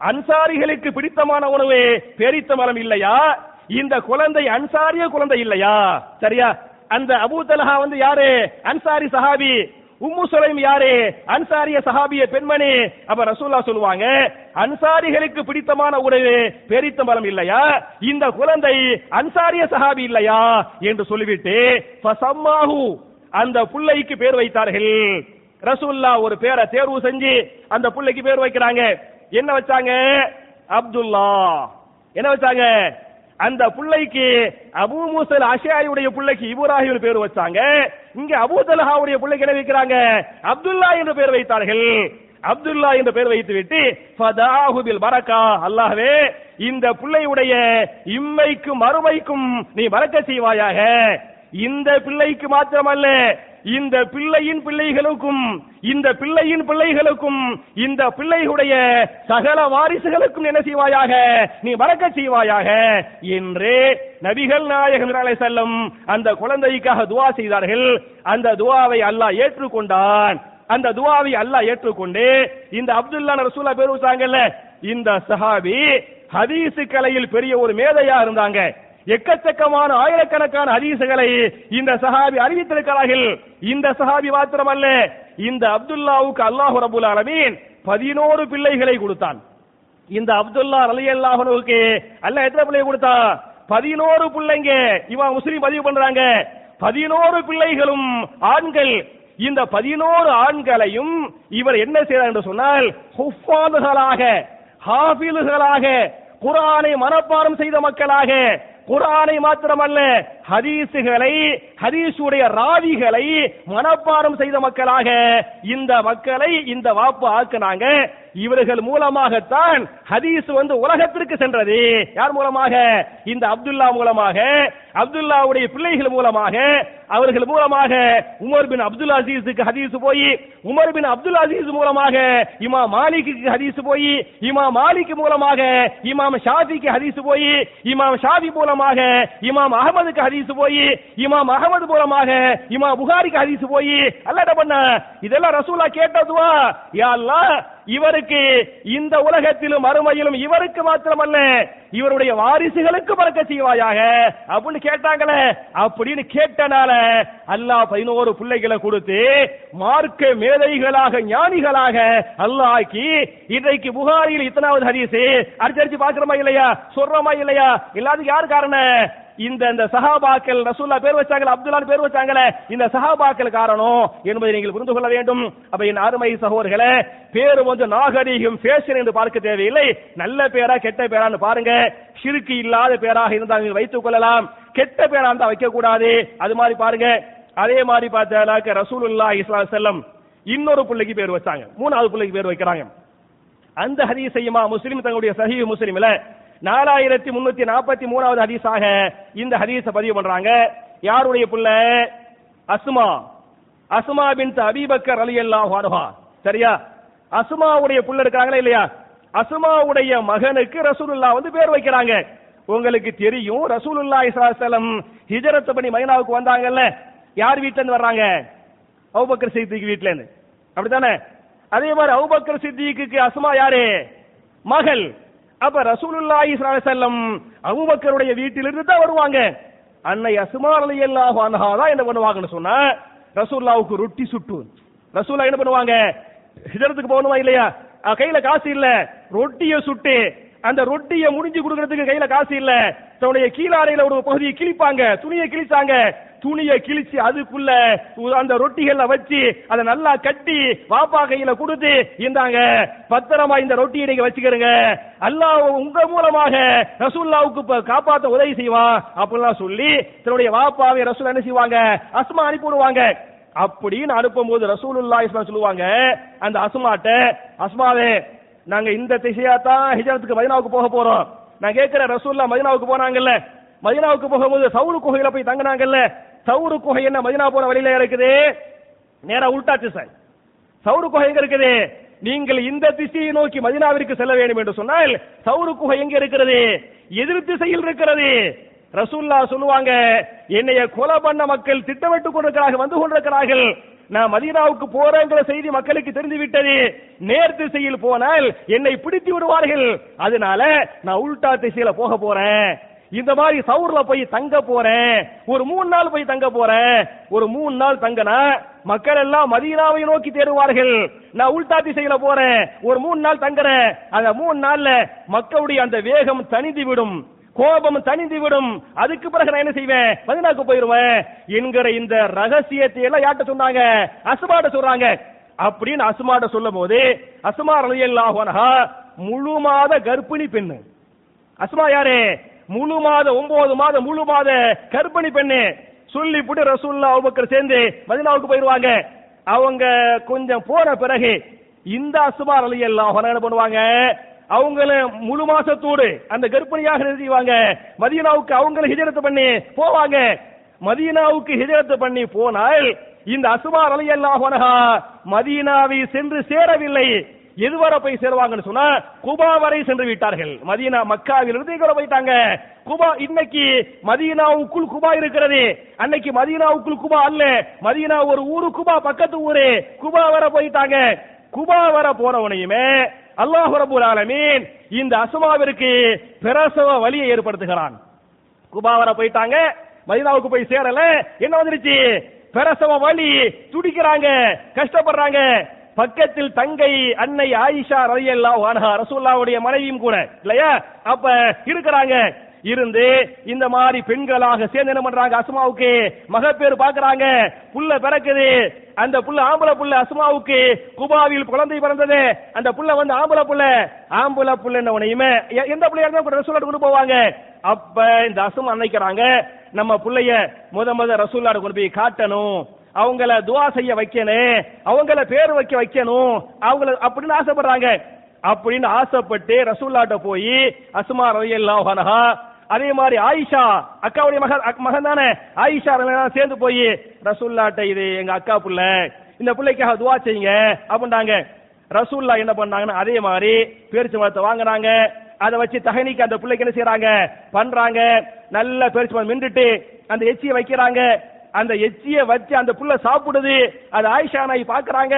அன்சாரிகளுக்கு பிடித்தமான உணவு பேரித்த மரம் இல்லையா? இந்த குழந்தை அன்சாரிய குழந்தை இல்லையா? சரியா? அந்த அபூ தலஹா வந்து யாரு? அன்சாரி சஹாபி. உம்மு சுலைம் யாரு? அன்சாரிய சஹாபிய பெண்மணி. அப்ப ரசூல்லா சொல்லுவாங்க அன்சாரிகளுக்கு பிடித்தமான உணவு பெரித்த மரம் இல்லையா? இந்த குழந்தை அன்சாரிய சஹாபி இல்லையா? என்று சொல்லிவிட்டு ஃபசம்மாஹு அந்த புள்ளைக்கு பேர் வைத்தார்கள். ரசூல்லா ஒரு பேரை தேர்வு செஞ்சு அந்த புள்ளைக்கு பேர் வைக்கிறாங்க. என்ன வச்சாங்க? அப்துல்லா. என்ன வச்சாங்க? அந்த பிள்ளைக்கு அபு மூசல் அஷாரியுடைய பிள்ளைக்கு இப்ராஹிம் பேர் வச்சாங்க. இங்க அபு தலஹாவுடைய பிள்ளைக்கு என்ன வைக்கிறாங்க? அப்துல்லா என்று பேர் வைத்தார்கள். அப்துல்லா என்று பெயர் வைத்து விட்டு ஃபதாஹுபில் பரக்கா அல்லாஹ்வே இந்த பிள்ளையுடைய இம்மைக்கும் மறுமைக்கும் நீ பறக்க செய்வாயாக. இந்த பிள்ளைக்கு மாத்திரமல்ல இந்த பிள்ளையின் பிள்ளைகளுக்கும் இந்த பிள்ளையின் பிள்ளைகளுக்கும் இந்த பிள்ளைகளுடைய சகல வாரிசுகளுக்கும் என்ன செய்வாயாக? நீ வளர்க்க செய்வாயாக. என்று நபிகள் நாயகம் செல்லும் அந்த குழந்தைக்காக துவா செய்தார்கள். அந்த துவாவை அல்லாஹ் ஏற்றுக்கொண்டான். அந்த துவாவை அல்லாஹ் ஏற்றுக்கொண்டு இந்த அப்துல்லா ரசூலா பேர் வச்சாங்கல்ல இந்த சஹாபி ஹதீசு கலையில் பெரிய ஒரு மேதையா இருந்தாங்க. எக்கச்சக்கமான ஆயிரக்கணக்கான ஹதீசுகளை இந்த சஹாபி அறிவித்திருக்கிறார்கள். இந்த சஹாபி மாத்திரமல்ல இந்த அப்துல்லாவுக்கு அல்லாஹு ரபுல் அலமீன் பதினோரு பிள்ளைகளை கொடுத்தான். இந்த அப்துல்லா அலி அல்லாஹனுக்கு அல்ல எத்தனை பிள்ளை கொடுத்தான் பதினோரு பிள்ளைங்க. இவன் முஸ்லீம் பதிவு பண்றாங்க. பதினோரு பிள்ளைகளும் ஆண்கள். இந்த பதினோரு ஆண்களையும் இவர் என்ன செய்தார் என்று சொன்னால் ஹுஃபாதுகளாக ஹாஃபில்களாக குரானை மனப்பாடம் செய்த மக்களாக குர்ஆனை மாத்திரமல்ல ஹதீசுகளை ஹதீசுடைய ராவிகளை மனப்பாடம் செய்த மக்களாக இந்த மக்களை இந்த வாப்பு ஆக்குனாங்க. இவர்கள் மூலமாகத்தான் ஹதீஸ் வந்து உலகத்திற்கு சென்றது. யார் மூலமாக? இந்த அப்துல்லா மூலமாக அப்துல்லாவுடைய பிள்ளைகள் மூலமாக அவர்கள் மூலமாக உமர் பின் அப்துல் அசீஸுக்கு ஹதீஸ் போய் உமர் பின் அப்துல் அசீஸ் மூலமாக இமா மாலிக்கு ஹதீஸ் போய் இமா மாலிக் மூலமாக இமாம் ஷாஃபிக்கு ஹதீஸ் போய் இமாம் ஷாஃபி மூலமாக இமாம் அகமதுக்கு ஹதீஸ் போய் இமாம் அகமது மூலமாக இமாம் புகாரிக்கு ஹதீஸ் போய் அல்ல என்ன பண்ண இதெல்லாம் ரசூலா கேட்டதுவா? யா அல்லாஹ் இவருக்கு இந்த உலகத்திலும் அருமையிலும் இவருக்கு மாத்திரமல்ல இவருடைய வாரிசுகளுக்கு பறக்க செய்வாயாக அப்படின்னு கேட்டாங்களே அப்படின்னு கேட்டனால அல்லாஹ் பதினோரு பிள்ளைகளை கொடுத்து மார்க்க மேதைகளாக ஞானிகளாக அல்லாக்கி இன்றைக்கு புகாரியில் இத்தனாவது ஹரிசு அடிச்சடிச்சு பாக்குறோமா இல்லையா? சொல்றோமா இல்லையா? எல்லாத்துக்கும் யார் காரணம்? இந்த இந்த சஹாபாக்கள் ரசூல்லா பேர் வச்சாங்களே அப்துல்லா பேர் வச்சாங்களே இந்த சஹாபாக்கள் காரணம் என்பதை நீங்கள் புரிந்து கொள்ள வேண்டும். அப்ப என் அருமை சகோதரர்களே பேர் வந்து நாகரீகம் ஃபேஷன் என்று பார்க்க தேவையில்லை. நல்ல பேரா கெட்ட பேரான்னு பாருங்க. சிறுக்கு இல்லாத பேராக இருந்தால் நீங்கள் வைத்துக் கொள்ளலாம். கெட்ட பேரா இருந்தா வைக்க கூடாது அது மாதிரி பாருங்க. அதே மாதிரி பார்த்தாக்க ரசூலுல்லா இஸ்லா செல்லம் இன்னொரு பிள்ளைக்கு பேர் வச்சாங்க. மூணாவது பிள்ளைக்கு பேர் வைக்கிறாங்க. அந்த ஹதீஸையுமா முஸ்லீம் தங்களுடைய சஹீஹ் முஸ்லிம்ல நாலாயிரத்தி முன்னூத்தி நாற்பத்தி மூணாவது ஹதீஸாக இந்த ஹதீஸ பதிவு பண்றாங்க. யாருடைய புள்ள? அசுமா அசுமா பின் அபீபக்கர் அலி அன்ஹா. சரியா? அசுமாவுடைய புள்ள இருக்காங்களா இல்லையா? அசுமாவுடைய மகனுக்கு ரசூலுல்லா வந்து பேர் வைக்கிறாங்க. உங்களுக்கு தெரியும் ரசூலுல்லா இஸ்லாசலம் ஹிஜரத் பண்ணி மைனாவுக்கு வந்தாங்கல்ல. யார் வீட்டுல இருந்து வர்றாங்க? அவுபக்கர் சித்திக்கு வீட்டுல இருந்து அப்படித்தானே? அதே மாதிரி அவுபக்கர் சித்திக்கு அசுமா யாரு? மகள். அப்ப ரசூலுல்லாஹி ஸல்லல்லாஹு அலைஹி வஸல்லம் அபூபக்கருடைய வீட்டிலிருந்து தான் வருவாங்க. அன்னை அஸ்மா ரலியல்லாஹு அன்ஹா தான் என்ன பண்ணுவாங்கன்னு சொன்னா ரசூலுல்லாஹ்வுக்கு ரொட்டி சுட்டு. ரசூலா என்ன பண்ணுவாங்க? ஹிஜரத்துக்கு போகணுமா இல்லையா? கையில காசு இல்ல. ரொட்டிய சுட்டு அந்த ரொட்டிய முடிஞ்சு கொடுக்கறதுக்கு கையில காசு இல்ல. தன்னுடைய கீழாடையில ஒரு பகுதியை கிழிப்பாங்க துணியை கிழிச்சாங்க. துணியை கிழிச்சு அதுக்குள்ள அந்த ரொட்டிகளை வச்சு அதை நல்லா கட்டி வாப்பா கையில கொடுத்து இருந்தாங்க பத்திரமா இந்த ரொட்டியை நீங்க வச்சுக்கிறங்க அல்லாஹ் உங்க மூலமாக ரசூல்லாவுக்கு காப்பாத்த உதவி செய்வான் அப்படிலாம் சொல்லி தன்னுடைய வாப்பாவை ரசூல் என்ன செய்வாங்க? அஸ்மா அனுப்பி விடுவாங்க. அப்படின்னு அனுப்பும்போது ரசூலுல்லாஹி ஸல்லல்லாஹு அலைஹி சொல்லுவாங்க அந்த அஸ்மாட்ட அஸ்மாவே நாங்க இந்த திசையா தான் ஹிஜரத்துக்கு மதினாவுக்கு போக போறோம். நான் கேட்கிறேன் ரசூல்லா மதினாவுக்கு போனாங்கல்ல. மதினாவுக்கு போகும்போது சவுல் குகையில போய் தங்கினாங்கல்ல. சவுரு குகை என்ன மதீனா போற வழியில இருக்குது? நேரா உள்டாச்சு திசை சவுரு குகை எங்க இருக்குது? நீங்கள் இந்த திசையை நோக்கி மதினாவிற்கு செல்ல வேண்டும் என்று சொன்னால் சவுரு குகை எங்க இருக்கிறது? எதிர் திசையில் இருக்கிறது. ரசூல்லா சொல்லுவாங்க என்னைய கொலை பண்ண மக்கள் திட்டமிட்டு கொண்டிருக்கிறார்கள் வந்து கொண்டிருக்கிறார்கள். நான் மதீனாவுக்கு போறேங்கிற செய்தி மக்களுக்கு தெரிந்து விட்டது நேர் திசையில் போனால் என்னை பிடித்து விடுவார்கள். அதனால நான் உல்டா திசையில போக போறேன். இந்த மாதிரி சவுர்ல போய் தங்க போறேன். ஒரு மூணு நாள் போய் தங்க போறேன். ஒரு மூணு நாள் தங்கனா மக்கள் எல்லாம் மதீனாவை நோக்கி தேடுவார்கள். நான் உள்டா திசையில போறேன். ஒரு மூணு நாள் தங்குறேன். அந்த மூணு நாள்ல மக்களுடைய அந்த வேகம் தணிந்து விடும். கோபம் தனிந்து விடும். அதுக்கு பிறகு நான் என்ன செய்வேன்? மதினாக்கு போயிருவேன். என்கிற இந்த ரகசியத்தை எல்லாம் யார்கிட்ட சொன்னாங்க? அசுமாட்ட சொல்றாங்க. அப்படின்னு அசுமாட்ட சொல்லும் போது அசுமா ரலியல்லாஹு முழு மாத கர்ப்பிணி பெண்ணு. அசுமா யாரு? முழு மாத ஒன்பது மாத முழு மாத கர்ப்பிணி பெண்ணு சொல்லி புட்டு ரசூல்லா அபுபக்கர் சேர்ந்து மதினாவுக்கு போயிருவாங்க. அவங்க கொஞ்சம் போன பிறகு இந்த அஸ்மா அலி எல்லாம் என்ன பண்ணுவாங்க? அவங்கள முழு மாசத்தோடு அந்த கர்ப்பிணியாக நிறுத்திவாங்க மதீனாவுக்கு அவங்கள ஹிஜரத்து பண்ணி போவாங்க. மதீனாவுக்கு ஹிஜரத்து பண்ணி போனால் இந்த அசுமா அலி அல்லாஹ் மதீனாவை சென்று சேரவில்லை. எதுவரை போய் சேருவாங்கன்னு சொன்னா குபா வரை சென்று விட்டார்கள். மதீனா மக்காவிலிருந்து இங்க போயிட்டாங்க. குபா இன்னைக்கு மதீனாவுக்குள் குபா இருக்கிறது. அன்னைக்கு மதீனாவுக்குள் குபா அல்ல. மதீனா ஒரு ஊரு குபா பக்கத்து ஊரு. குபா வர போயிட்டாங்க. குபா வர போனவனையுமே அல்லாஹ் ரபுல் ஆலமீன் இந்த அசுமாவிற்கு பிரசவ வலியை ஏற்படுத்துகிறான். குபா வர போயிட்டாங்க. மதீனாவுக்கு போய் சேரல. என்ன வந்துருச்சு? பிரசவ வலி துடிக்கிறாங்க கஷ்டப்படுறாங்க. பக்கத்தில் தங்கை அன்னை ஆயிஷா ரலியல்லாஹு ரசூல்லாவுடைய மனைவியும் கூட இல்லையா? அப்ப இருக்கிறாங்க. இருந்து இந்த மாதிரி பெண்களாக சேர்ந்து என்ன பண்றாங்க? அஸ்மாவுக்கு மகப்பேறு பாக்குறாங்க புள்ள பிறக்குது. அந்த புள்ள ஆம்பளை புள்ள அசுமாவுக்கு குபாவில் குழந்தை பிறந்தது. அந்த புள்ள வந்து ஆம்பளை புள்ள ஆம்பளை புள்ள உனையுமே எந்த பிள்ளையா இருந்தாலும் ரசூலாட்டு கொண்டு போவாங்க. அப்ப இந்த அசுமா நினைக்கிறாங்க நம்ம பிள்ளைய முத முத ரசூலாடு கொண்டு போய் காட்டணும். அவங்கள துவா செய்ய வைக்கணும். அவங்கள பேர் வைக்க வைக்கணும். அவங்கள அப்படின்னு ஆசைப்படுறாங்க. அப்படின்னு ஆசைப்பட்டு ரசூல்லாட்ட போய் அசுமா ரலியல்லாஹு அதே மாதிரி ஆயிஷா அக்காவுடைய மகன் அக்- மகன் தானே? ஆயிஷா சேர்ந்து போய் ரசூல்லாட்ட இது எங்க அக்கா பிள்ளை இந்த பிள்ளைக்காக துவா செய்யுங்க அப்படின்றாங்க. ரசூல்லா என்ன பண்ணாங்கன்னா அதே மாதிரி பேரிச்சு மரத்தை வாங்கினாங்க அதை வச்சு தகனிக்கு அந்த பிள்ளைக்கு என்ன செய்யறாங்க பண்றாங்க. நல்ல பேரிச்சு மரம் மின்றுட்டு அந்த எச்சியை வைக்கிறாங்க. அந்த எச்சியை வச்சு அந்த புள்ள சாப்பிடுது. அது ஆயிஷா நாய் பாக்குறாங்க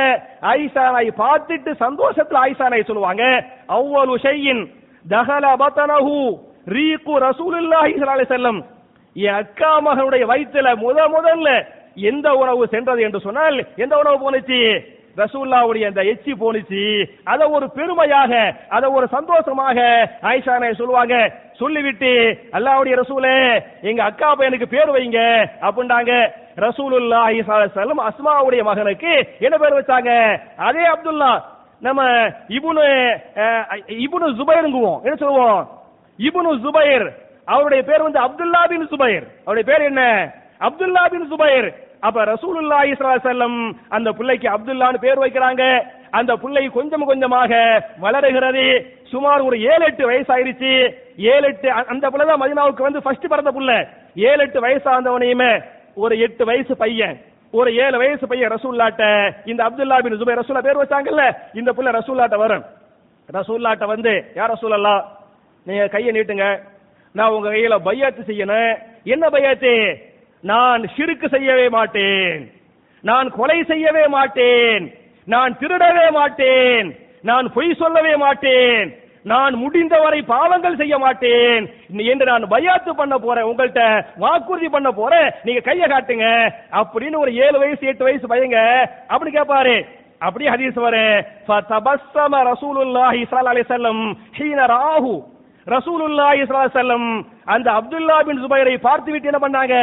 ஆயிஷா நாய் பார்த்துட்டு சந்தோஷத்துல ஆயிஷா நாய் சொல்லுவாங்க. அவ்வளவு ஷையின் தஹல பத்தனஹு ரீகு ரசூலுல்லாஹி ஸல்லல்லாஹு அலைஹி என் அக்கா மகனுடைய வயிற்றுல முத முதல்ல எந்த உணவு சென்றது என்று சொன்னால் எந்த உணவு போனுச்சு ரசூல்லாவுடைய அந்த எச்சி போனிச்சு அதை ஒரு பெருமையாக அதை ஒரு சந்தோஷமாக ஆயிஷானை சொல்லுவாங்க. சொல்லிவிட்டு அல்லாவுடைய ரசூலே எங்க அக்கா பையனுக்கு பேர் வைங்க அப்படின்றாங்க ரசூலுல்லாஹி ஸல்லல்லாஹு அஸ்மாவுடைய மகனுக்கு என்ன பேர் வச்சாங்க? அதே அப்துல்லா. நம்ம இபுனு இபுனு இப்னு ஜுபைருங்குவோம். என்ன சொல்லுவோம்? இபுனு ஜுபைர். அவருடைய பேர் வந்து அப்துல்லா பின் சுபைர் அவருடைய பேர் என்ன? அப்துல்லா பின் சுபைர் அப்ப ரசூலுல்லாஹி ஸல்லல்லாஹு செல்லம் அந்த பிள்ளைக்கு அப்துல்லான்னு பேர் வைக்கிறாங்க. அந்த பிள்ளை கொஞ்சம் கொஞ்சமாக வளருகிறது. சுமார் ஒரு ஏழு எட்டு வயசாயிருச்சு. ஏழு எட்டு அந்த பிள்ளை தான் மதினாவுக்கு வந்து ஃபர்ஸ்ட் பிறந்த புள்ள. ஏழு எட்டு வயசானவனையுமே ஒரு எட்டு வயசு பையன். ஒரு ஏழு வயசு பையன் ரசூல்லாட்ட இந்த அப்துல்லா பின் ஜுபை ரசூல்லா பேர் வச்சாங்கல்ல? இந்த புள்ள ரசூல்லாட்ட வரும். ரசூல்லாட்ட வந்து யார் ரசூலல்லா நீங்க கையை நீட்டுங்க. நான் உங்க கையில பையாத்து செய்யணும். என்ன பையாத்து? நான் சிறுக்கு செய்யவே மாட்டேன். நான் கொலை செய்யவே மாட்டேன். நான் திருடவே மாட்டேன். நான் பொய் சொல்லவே மாட்டேன். நான் முடிந்தவரை பாவங்கள் செய்ய மாட்டேன். என்று நான் பயாத்து பண்ண போறேன். உங்கள்கிட்ட வாக்குறுதி பண்ண போறேன். நீங்க கையை காட்டுங்க. அப்படின்னு ஒரு ஏழு வயசு எட்டு வயசு பையங்க அப்படி கேட்பாரு அப்படியே ஹதீஸ் வரு ஃபதபஸ்ஸம ரசூலுல்லாஹி ஸல்லல்லாஹு அலைஹி வஸல்லம் ஹீன ராஹு ரசூலுல்லாஹி ஸல்லல்லாஹு அந்த அப்துல்லா பின் ஜுபைரை பார்த்து விட்டு என்ன பண்ணாங்க?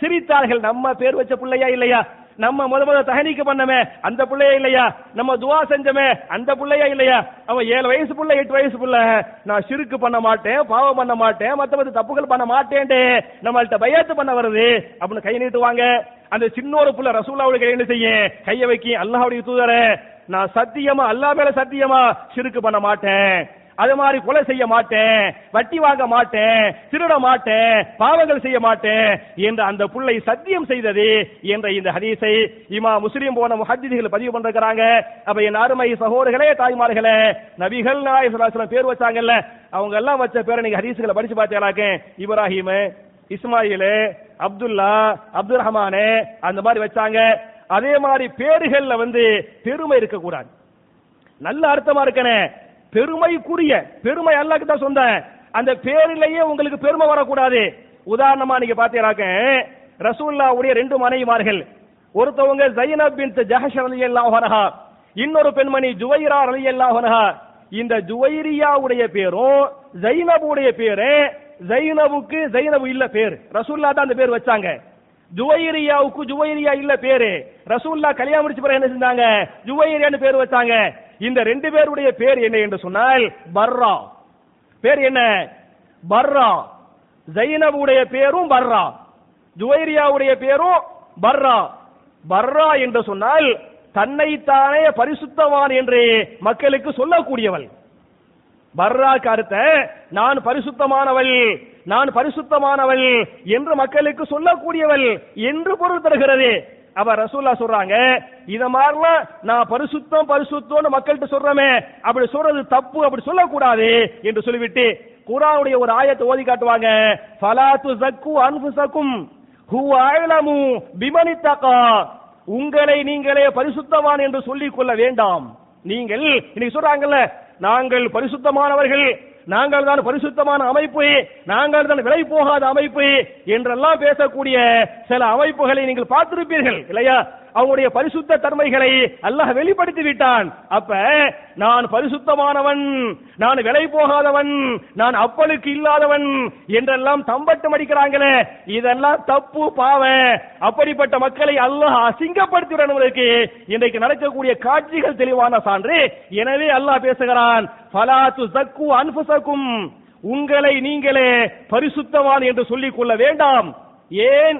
சிரித்தார்கள். நம்ம பேர் வச்ச பிள்ளையா இல்லையா? நம்ம முத முத தகனிக்கு பண்ணமே. அந்த பிள்ளையா இல்லையா? நம்ம துவா செஞ்சமே. அந்த பிள்ளையா இல்லையா? அவன் ஏழு வயசு புள்ள எட்டு வயசு புள்ள. நான் சிறுக்கு பண்ண மாட்டேன் பாவம் பண்ண மாட்டேன் மத்த தப்புகள் பண்ண மாட்டேன்ட்டு நம்மள்ட்ட பயத்து பண்ண வருது. அப்படின்னு கை நீட்டுவாங்க. அந்த சின்ன ஒரு புள்ள ரசூல்லாவுடைய கை என்ன செய்ய கையை வைக்கி அல்லாஹுடைய தூதரே நான் சத்தியமா? அல்லாஹ் மேல சத்தியமா? சிறுக்கு பண்ண மாட்டேன். அது மாதிரி கொலை செய்ய மாட்டேன் வட்டி வாங்க மாட்டேன் திருட மாட்டேன் பாவங்கள் செய்ய மாட்டேன் என்று அந்த புள்ளை சத்தியம் செய்தது என்ற இந்த ஹதீஸை இமா முஸ்லீம் போன முஹத்திதிகள் பதிவு பண்றாங்க அப்ப என் அருமை சகோதரர்களே தாய்மார்களே நபிகள் நாய் பேர் வச்சாங்கல்ல அவங்க எல்லாம் வச்ச பேரை நீங்க ஹதீஸ்களை படிச்சு பார்த்தீங்களாக்க இப்ராஹிம் இஸ்மாயிலு அப்துல்லா அப்துல் ரஹமானு அந்த மாதிரி வச்சாங்க. அதே மாதிரி பேர்கள்ல வந்து பெருமை இருக்கக்கூடாது. நல்ல அர்த்தமா இருக்கனே பெருமைக்குரிய பெருமை அல்லாக்கு தான் சொந்த அந்த பேரிலேயே உங்களுக்கு பெருமை வரக்கூடாது. உதாரணமா நீங்க பாத்தீங்கன்னாக்க ரசூல்லாவுடைய ரெண்டு மனைவிமார்கள். ஒருத்தவங்க ஜைனப் பின் ஜஹஷ் ரலியல்லாஹு அன்ஹா இன்னொரு பெண்மணி ஜுவைரா ரலியல்லாஹு அன்ஹா. இந்த ஜுவைரியாவுடைய பேரும் ஜைனபுடைய பேரு ஜைனபுக்கு ஜைனபு இல்ல பேர். ரசூல்லா தான் அந்த பேர் வச்சாங்க. ஜுவைரியாவுக்கு ஜுவைரியா இல்ல பேரு. ரசூல்லா கல்யாணம் முடிச்ச பிறகு என்ன செஞ்சாங்க? ஜுவைரியான்னு பேர் வச்சாங்க. இந்த ரெண்டு பேருடைய பேர் என்ன என்று சொன்னால் பர்ரா. பேர் என்ன? பர்ரா. ஜைனபுடைய பேரும் பர்ரா. ஜுவைரியாவுடைய பேரும் பர்ரா. பர்ரா என்று சொன்னால் தன்னைத்தானே பரிசுத்தவான் என்று மக்களுக்கு சொல்லக்கூடியவள். பர்ராக்கு அர்த்த நான் பரிசுத்தமானவள் நான் பரிசுத்தமானவள் என்று மக்களுக்கு சொல்லக்கூடியவள் என்று பொருள் தருகிறது. அவ ரசூல்லா சொல்றாங்க இத மாதிரிலாம் நான் பரிசுத்தம் பரிசுத்தம்னு மக்கள்கிட்ட சொல்றமே அப்படி சொல்றது தப்பு அப்படி சொல்லக்கூடாது என்று சொல்லிவிட்டு குரானுடைய ஒரு ஆயத்தை ஓதி காட்டுவாங்க. ஃபலாத்து ஜக்கு அன்ஃபுசக்கும் ஹுவ அஅலமு பிமனித்தகா உங்களை நீங்களே பரிசுத்தவான் என்று சொல்லிக் கொள்ள வேண்டாம். நீங்கள் இன்னைக்கு சொல்றாங்கல்ல நாங்கள் பரிசுத்தமானவர்கள் நாங்கள் தான் பரிசுத்தமான அமைப்பு நாங்கள் தான் விலை போகாத அமைப்பு என்றெல்லாம் பேசக்கூடிய சில அமைப்புகளை நீங்கள் பார்த்திருப்பீர்கள் இல்லையா? அவங்களுடைய பரிசுத்த தன்மைகளை அல்லாஹ் வெளிப்படுத்தி விட்டான். அப்ப நான் பரிசுத்தமானவன் நான் விலை போகாதவன் நான் அப்பலுக்கு இல்லாதவன் என்றெல்லாம் தம்பட்டம் அடிக்கிறாங்களே இதெல்லாம் தப்பு பாவ. அப்படிப்பட்ட மக்களை அல்லாஹ் அசிங்கப்படுத்தி விடணுவதற்கு இன்றைக்கு நடக்கக்கூடிய காட்சிகள் தெளிவான சான்று. எனவே அல்லாஹ் பேசுகிறான் ஃபலாத்து சக்கு அன்புசக்கும் உங்களை நீங்களே பரிசுத்தவான் என்று சொல்லிக் கொள்ள வேண்டாம். ஏன்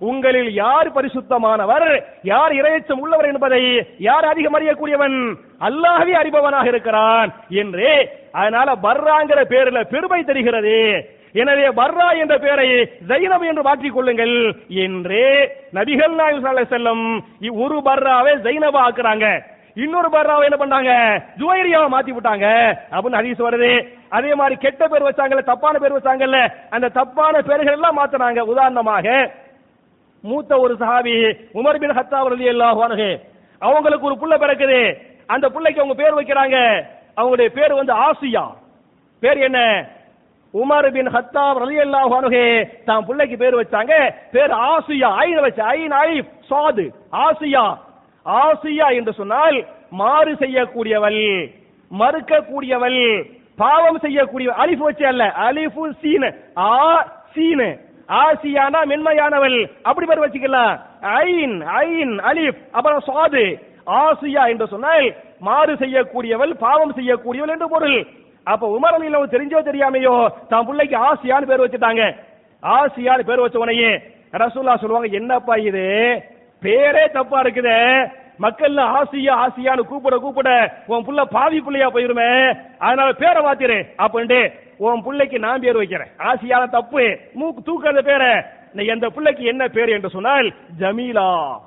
உங்களில் யார் பரிசுத்தமானவர்? யார் இரையச்சம் உள்ளவர் என்பதை யார் அதிகம் அறியக்கூடியவன்? அல்லாஹவே அறிபவனாக இருக்கிறான் என்று. அதனால பர்ராங்கிற பேர்ல பெருமை தெரிகிறது. எனவே பர்ரா என்ற பெயரை ஜைனப் என்று மாற்றிக் கொள்ளுங்கள் என்று நபிகள் நாயகம் செல்லம் ஒரு பர்ராவை ஜைனபா ஆக்குறாங்க இன்னொரு பர்ராவை என்ன பண்ணாங்க? ஜுவைரியாவை மாத்தி விட்டாங்க. அப்படின்னு ஹதீஸ் வருது. அதே மாதிரி கெட்ட பேர் வச்சாங்கல்ல தப்பான பேர் வச்சாங்கல்ல அந்த தப்பான பேர்கள் எல்லாம் மாத்தினாங்க. உதாரணமாக மூத்த ஒரு சஹாபி உமர் பின் ஹத்தா ரலியல்லாஹு அன்ஹு அவங்களுக்கு ஒரு புள்ள பிறக்குது. அந்த பிள்ளைக்கு அவங்க பேர் வைக்கிறாங்க. அவங்களுடைய பேர் வந்து ஆசியா. பேர் என்ன? உமர் பின் ஹத்தாப் ரலியல்லாஹு அனுகே தான் பிள்ளைக்கு பேர் வச்சாங்க. பேர் ஆசியா ஐன் வச்ச ஐன் ஐ சாது. ஆசியா. ஆசியா என்று சொன்னால் மாறு செய்யக்கூடியவள் மறுக்கக்கூடியவள் பாவம் செய்யக்கூடிய அலிஃப் வச்சு அல்ல அலிஃபு சீன ஆ சீன. ஆசியானா மென்மையானவள் அப்படி பேர் வச்சுக்கலாம். ஐன் ஐன் அலிஃப் அப்புறம் சாது. ஆசியா என்று சொன்னால் மாறு செய்யக்கூடியவள் பாவம் செய்யக்கூடியவள் என்று பொருள். அப்ப உமர் அலி தெரிஞ்சோ தெரியாமையோ தான் பிள்ளைக்கு ஆசியான்னு பேர் வச்சுட்டாங்க. ஆசியான்னு பேர் வச்ச உடனே ரசூல்லா சொல்லுவாங்க என்னப்பா இது? பேரே தப்பா இருக்குது. மக்கள்ல ஆசியா ஆசியான்னு கூப்பிட கூப்பிட உன் புள்ள பாவி புள்ளையா போயிருமே. அதனால பேரை மாத்திரு. அப்படின்ட்டு உன் பிள்ளைக்கு நான் பேர் வைக்கிறேன். ஆசியான தப்பு. மூக்கு தூக்காத பேரை. எந்த பிள்ளைக்கு என்ன பேர் என்று சொன்னால் ஜமீலா.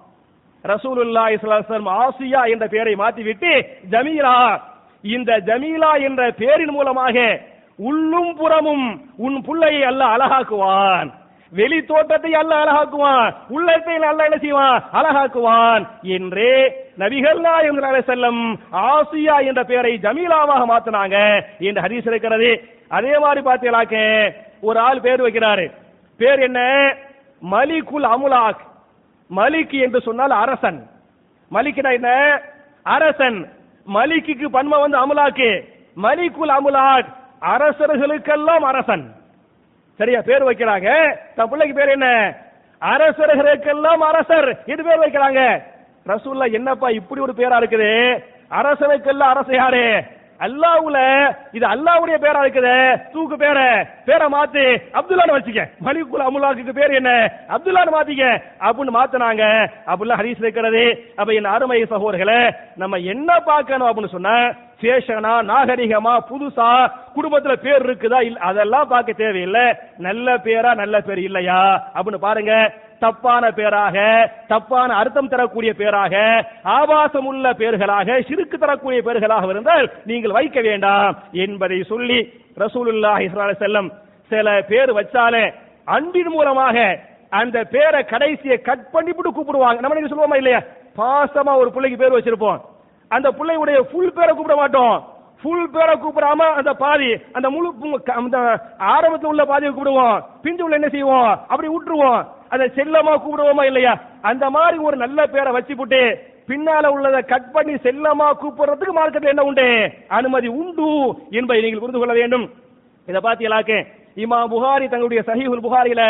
ரசூலுல்லா இஸ்லாம் ஆசியா என்ற பெயரை மாற்றிவிட்டு ஜமீலா. இந்த ஜமீலா என்ற பேரின் மூலமாக உள்ளும் புறமும் உன் புள்ளையை அல்ல அழகாக்குவான். வெளி தோட்டத்தை அல்ல அழகாக்குவான். உள்ளத்தை அல்ல என்ன செய்வான்? அழகாக்குவான். என்று நபிகள் நாயகம் செல்லம் ஆசியா என்ற பெயரை ஜமீலாவாக மாத்தினாங்க. என்று ஹரிஸ் இருக்கிறது. அதே மாதிரி பார்த்தீங்களாக்க ஒரு ஆள் பேர் வைக்கிறாரு. பேர் என்ன? மலிகுல் அமுலாக். மலிக் என்று சொன்னால் அரசன். மலிக்னா என்ன? அரசன். மலிக்கு பன்மை வந்து அமுலாக்கு. மலிகுல் அமுலாக். அரசர்களுக்கெல்லாம் அரசன். சரியா பேர் வைக்கிறாங்க. தன் பிள்ளைக்கு பேர் என்ன? அரசர்களுக்கெல்லாம் அரசர். இது பேர் வைக்கிறாங்க. ரசூல்லா என்னப்பா இப்படி ஒரு பேரா இருக்குது? அரசனுக்கெல்லாம் அரசு யாரு? அல்லாவுல இது அல்லாவுடைய பேரா இருக்குது. தூக்கு பேர பேரை மாத்து அப்துல்லான்னு வச்சுக்க. மலிகுல் அமுலாக்கு பேர் என்ன? அப்துல்லான்னு மாத்திக்க. அப்படின்னு மாத்தினாங்க. அப்படிலாம் ஹரிஸ் இருக்கிறது. அப்ப என் அருமை சகோதரர்களை நம்ம என்ன பார்க்கணும் அப்படின்னு சொன்னா ஃபேஷனா நாகரிகமா புதுசா குடும்பத்துல பேர் இருக்குதா இல்ல அதெல்லாம் பார்க்க தேவையில்லை. நல்ல பேரா நல்ல பேர் இல்லையா? அப்படின்னு பாருங்க. தப்பான பேராக தப்பான அர்த்தம் தரக்கூடிய பேராக ஆபாசம் உள்ள பேர்களாக சிறுக்கு தரக்கூடிய பேர்களாக இருந்தால் நீங்கள் வைக்க வேண்டாம் என்பதை சொல்லி ரசூலுல்லாஹி செல்லம் சில பேர் வச்சாலே அன்பின் மூலமாக அந்த பேரை கடைசியை கட் பண்ணிவிட்டு கூப்பிடுவாங்க. நம்ம நீங்க சொல்லுவோமா இல்லையா? பாசமா ஒரு பிள்ளைக்கு பேர் வச்சிருப்போம். அந்த பிள்ளையுடைய ஃபுல் பேரை கூப்பிட மாட்டோம். ஃபுல் பேரை கூப்பிடாம அந்த பாதி அந்த முழு அந்த ஆரம்பத்தில் உள்ள பாதியை கூப்பிடுவோம். பிஞ்சு உள்ள என்ன செய்வோம்? அப்படி விட்டுருவோம். அதை செல்லமா கூப்பிடுவோமா இல்லையா? அந்த மாதிரி ஒரு நல்ல பேரை வச்சு போட்டு பின்னால உள்ளதை கட் பண்ணி செல்லமா கூப்பிடுறதுக்கு மார்க்கெட்ல என்ன உண்டு? அனுமதி உண்டு என்பதை நீங்கள் புரிந்து கொள்ள வேண்டும். இதை பாத்தீங்களாக்கு இமா புகாரி தங்களுடைய சஹீஹுல் புகாரில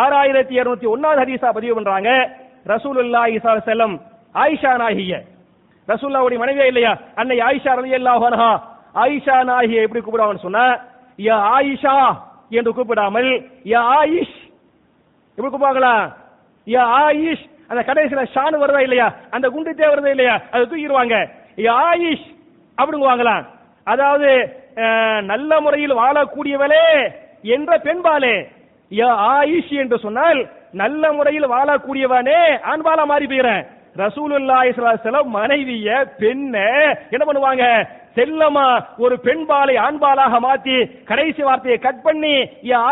ஆறாயிரத்தி இருநூத்தி ஒன்னாவது ஹதீஸா பதிவு பண்றாங்க. ரசூலுல்லாஹி ஸல்லல்லாஹு செல்லம் ஆயிஷா நாகிய ரசூல்லாவுடைய மனைவியா இல்லையா? அன்னை ஆயிஷா ரலியல்லாஹு அன்ஹா. ஆயிஷா நாகிய எப்படி கூப்பிடுவாங்கன்னு சொன்னா யா ஆயிஷா என்று கூப்பிடாமல் யா ஆயிஷ். எப்படி கூப்பிடுவாங்களா? யா ஆயிஷ். அந்த கடைசியில ஷானு வருதா இல்லையா? அந்த குண்டுத்தே வருதா இல்லையா? அதை தூக்கிடுவாங்க. யா ஆயிஷ் அப்படிங்குவாங்களா? அதாவது நல்ல முறையில் வாழக்கூடியவளே என்ற பெண்பாலே. யா ஆயிஷ் என்று சொன்னால் நல்ல முறையில் வாழக்கூடியவனே ஆண்பாலா மாறி போயிறேன் ரசூலுல்லாஹி ஸல்லல்லாஹு மனைவிய பெண்ண என்ன பண்ணுவாங்க? செல்லமா ஒரு பெண்பாலை ஆண்பாலாக மாத்தி கடைசி வார்த்தையை கட் பண்ணி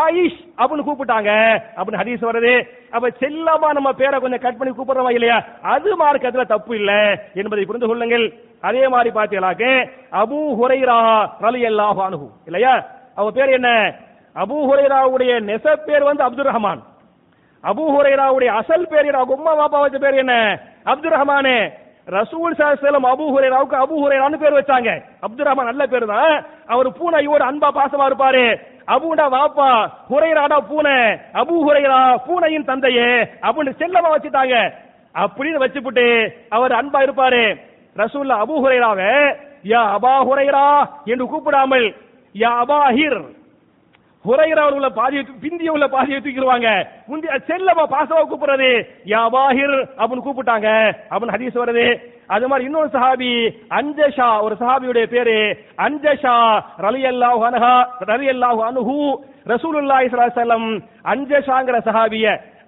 ஆயிஷ் அப்படின்னு கூப்பிட்டாங்க. அப்படின்னு ஹதீஸ் வருது. அப்ப செல்லமா நம்ம பேரை கொஞ்சம் கட் பண்ணி கூப்பிடுறவா இல்லையா? அது மார்க்கத்துல தப்பு இல்ல என்பதை புரிந்து கொள்ளுங்கள். அதே மாதிரி பாத்தீங்களாக்கு அபு ஹுரைரா ரலியல்லாஹு அன்ஹு. இல்லையா? அவ பேர் என்ன? அபு ஹுரைராவுடைய நெசப்பேர் வந்து அப்துல் ரஹ்மான். அபு ஹுரைராவுடைய அசல் பேர் என்ன? உம்மா பாப்பா வச்ச பேர் என்ன? அப்துல் ரஹ்மான் ரசூல் சாஸ்லம் அபூ ஹுரைராவுக்கு அபு ஹுரைரான்னு பேர் வச்சாங்க. அப்துல் ரஹ்மான் நல்ல பேர் தான். அவர் பூனையோட அன்பா பாசமா இருப்பாரு. அபுடா வாப்பா ஹுரைராடா பூனை. அபூ ஹுரைரா பூனையின் தந்தையே அப்படின்னு செல்லமா வச்சுட்டாங்க. அப்படின்னு வச்சுப்புட்டு அவர் அன்பா இருப்பாரு. ரசூல்லா அபூ ஹுரைராவை யா அபா ஹுரைரா என்று கூப்பிடாமல் யா அபாஹிர் ஹுரைராவில் உள்ள பாதியை பிந்திய உள்ள பாதியை தூக்கிடுவாங்க. முந்தி செல்லமா பாசவா கூப்பிடுறது. யா வாஹிர் அப்படின்னு கூப்பிட்டாங்க. அப்படின்னு ஹதீஸ் வருது. அது மாதிரி இன்னொரு சஹாபி அஞ்சஷா ஒரு சஹாபியுடைய பேரு அஞ்சஷா ரலியல்லாஹு அன்ஹா ரலியல்லாஹு ரலி ரசூலுல்லாஹி ஸல்லல்லாஹு அலைஹி வஸல்லம் அஞ்சஷாங்கிற சஹாபிய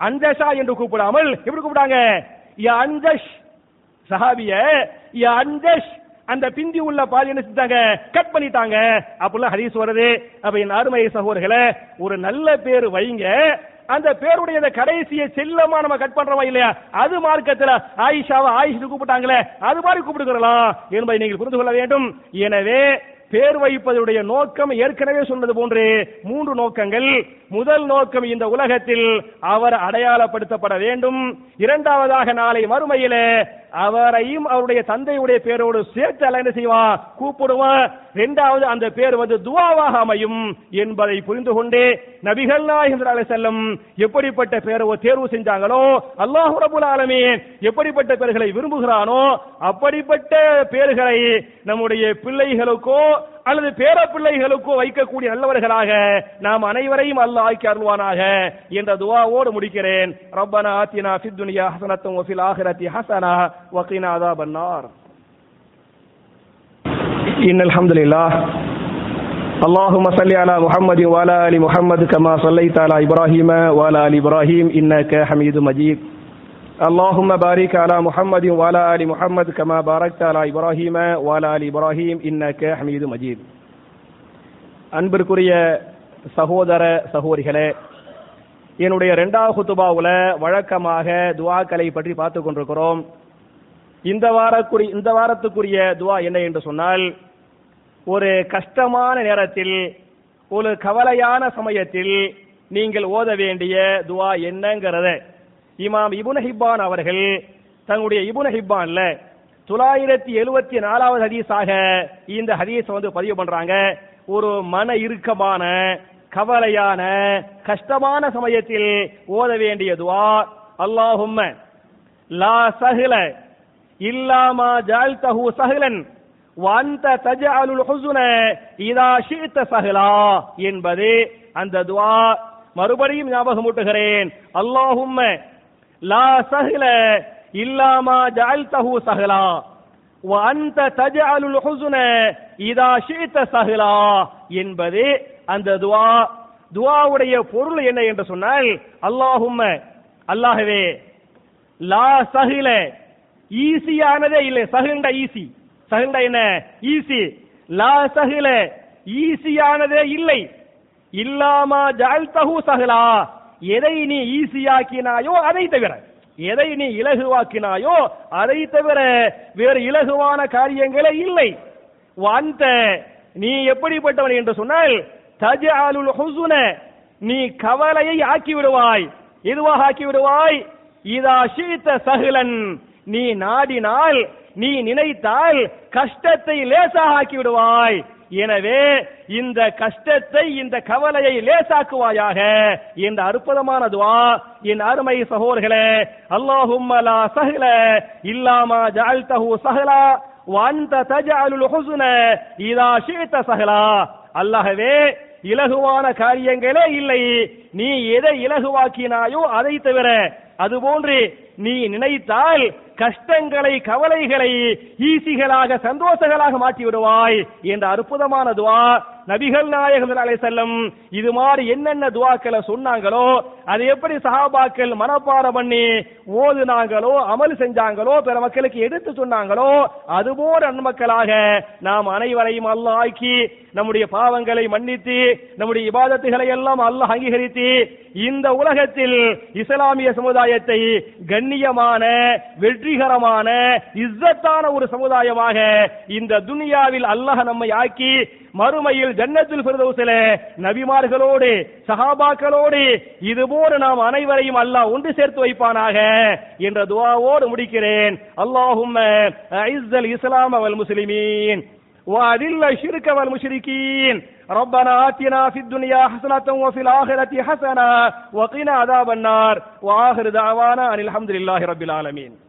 அஞ்சஷா என்று கூப்பிடாமல் எப்படி கூப்பிடாங்க யா அஞ்சஷ் சஹாபிய யா அஞ்சஷ் அந்த பிந்தி உள்ள பால் என்ன செஞ்சாங்க? கட் பண்ணிட்டாங்க. அப்படிலாம் ஹரிஸ் வருது. அப்ப என் அருமை சகோதரர்களை ஒரு நல்ல பேர் வைங்க. அந்த பேருடைய அந்த கடைசியை செல்லமா நம்ம கட் பண்றோமா இல்லையா? அது மார்க்கத்துல ஆயிஷாவை ஆயிஷு கூப்பிட்டாங்களே அது மாதிரி கூப்பிடுகிறலாம் என்பதை நீங்கள் புரிந்து கொள்ள வேண்டும். எனவே பேர் வைப்பதுடைய நோக்கம் ஏற்கனவே சொன்னது போன்று மூன்று நோக்கங்கள். முதல் நோக்கம் இந்த உலகத்தில் அவர் அடையாளப்படுத்தப்பட வேண்டும். இரண்டாவதாக நாளை மறுமையிலே அவரையும் அவருடைய தந்தையுடைய பேரோடு சேர்த்து அலைந்து என்ன செய்வான் கூப்பிடுவான் இரண்டாவது அந்த பேர் வந்து துவாவாக அமையும் என்பதை புரிந்து கொண்டே நபிகள் நாயகம் செல்லும் எப்படிப்பட்ட பேரை தேர்வு செஞ்சாங்களோ அல்லாஹ் ரபுல் ஆலமே எப்படிப்பட்ட பேர்களை விரும்புகிறானோ அப்படிப்பட்ட பேர்களை நம்முடைய பிள்ளைகளுக்கோ அல்லது பேர பிள்ளைகளுக்கோ வைக்கக்கூடிய நல்லவர்களாக நாம் அனைவரையும் அல்லாஹ் ஆக்கி அருள்வானாக என்ற துவாவோடு முடிக்கிறேன் ரப்பனா ஆத்தினா ஃபித் துனியா ஹஸனத்தும் வஃபில் ஆஹிரத்தி ஹஸனா வகினா அதாபன் நார் إن الحمد لله اللهم صل على محمد وعلى آل محمد كما صليت على إبراهيم وعلى آل إبراهيم إنك حميد مجيد اللهم بارك على محمد وعلى آل محمد كما باركت على إبراهيم وعلى آل إبراهيم إنك حميد مجيد அன்பிற்குரிய சகோதர சகோதரிகளே என்னுடைய இரண்டாவது குத்துபாவுல வழக்கமாக துவாக்களை பற்றி பார்த்து கொண்டிருக்கிறோம் இந்த வாரக்குரிய இந்த வாரத்துக்குரிய துவா என்ன என்று சொன்னால் ஒரு கஷ்டமான நேரத்தில் ஒரு கவலையான சமயத்தில் நீங்கள் ஓத வேண்டிய துவா என்னங்கிறத இமாம் இபுன ஹிப்பான் அவர்கள் தங்களுடைய இபுன ஹிப்பான்ல தொள்ளாயிரத்தி எழுபத்தி நாலாவது ஹதீஸாக இந்த ஹதீஸ் வந்து பதிவு பண்றாங்க. ஒரு மன இறுக்கமான கவலையான கஷ்டமான சமயத்தில் ஓத வேண்டிய துவா. அல்லாஹும்ம லா சஹல இல்லாமா ஜால்தஹு சஹலன். வந்த தஜஅலுல் ஹுஸ்ன இதா ஷித்த சஹலா என்பது அந்த துவா. மறுபடியும் ஞாபகம் ஊட்டுகிறேன். அல்லாஹும்ம லா சஹல இல்லாமா ஜஅல்தஹு சஹலா. வஅன்த தஜஅலுல் ஹுஸ்ன இதா ஷித சஹலா என்பது அந்த துவா. துவாவுடைய பொருள் என்ன என்று சொன்னால் அல்லாஹும்ம அல்லாஹ்வே லா சஹில ஈஸியானதே இல்லை சகுண்ட ஈஸி. சகுண்ட என்ன? ஈஸி. லா சஹில ஈஸியானதே இல்லை. இல்லாமா ஜஅல்தஹு சஹலா. எதை நீ ஈஸியாக்கினாயோ அதை தவிர எதை நீ இலகுவாக்கினாயோ அதை தவிர வேறு இலகுவான காரியங்களே இல்லை. அந்த நீ எப்படிப்பட்டவன் என்று சொன்னால் தஜஅலுல் ஹுசுன நீ கவலையை ஆக்கி விடுவாய் எதுவாக ஆக்கி விடுவாய் இதா ஷீத்த சகுலன் நீ நாடினால் நீ நினைத்தால் கஷ்டத்தை லேசாக ஆக்கி விடுவாய் எனவே இந்த கஷ்டத்தை இந்த கவலையை லேசாக்குவாயாக. இந்த அற்புதமான துவா என் அருமை சகோதர்களே அல்லாஹும்ம லா சஹல இல்லாமா ஜஅல்தஹு சஹலா வாந்த வந்த தஜஅலுல் ஹுசுன இதா ஷித சஹலா. அல்லாஹ்வே இலகுவான காரியங்களே இல்லை. நீ எதை இலகுவாக்கினாயோ அதை தவிர அதுபோன்று நீ நினைத்தால் கஷ்டங்களை கவலைகளை ஈசிகளாக சந்தோஷங்களாக மாற்றி விடுவாய் என்ற அற்புதமான துவா நபிகள் நாயகம் அலை செல்லம் இது மாதிரி என்னென்ன துவாக்களை சொன்னாங்களோ அது எப்படி சஹாபாக்கள் மனப்பாடம் பண்ணி ஓதுனாங்களோ அமல் செஞ்சாங்களோ பிற மக்களுக்கு எடுத்து சொன்னாங்களோ அதுபோல் நன்மக்களாக நாம் அனைவரையும் அல்லாஹ் ஆக்கி நம்முடைய பாவங்களை மன்னித்து நம்முடைய இபாதத்துகளை எல்லாம் அல்லாஹ் அங்கீகரித்து இந்த உலகத்தில் இஸ்லாமிய சமுதாயத்தை கண்ணியமான வெற்றிகரமான இஸ்ஸத்தான ஒரு சமுதாயமாக இந்த துனியாவில் அல்லாஹ் நம்மை ஆக்கி மறுமையில் ஜன்னத்துல் ஃபிர்தௌஸில நபிமார்களோடு சஹாபாக்களோடு இதுபோல நாம் அனைவரையும் அல்லாஹ் ஒன்று சேர்த்து வைப்பானாக என்ற துஆவோடு முடிக்கிறேன் அல்லாஹும்ம அஇஸ்ஸல் இஸ்லாம் வல் முஸ்லிமீன் وأذل الشرك والمشركين ربنا آتنا في الدنيا حسنة وفي الآخرة حسنة وقنا عذاب النار. وآخر دعوانا أن الحمد لله رب العالمين.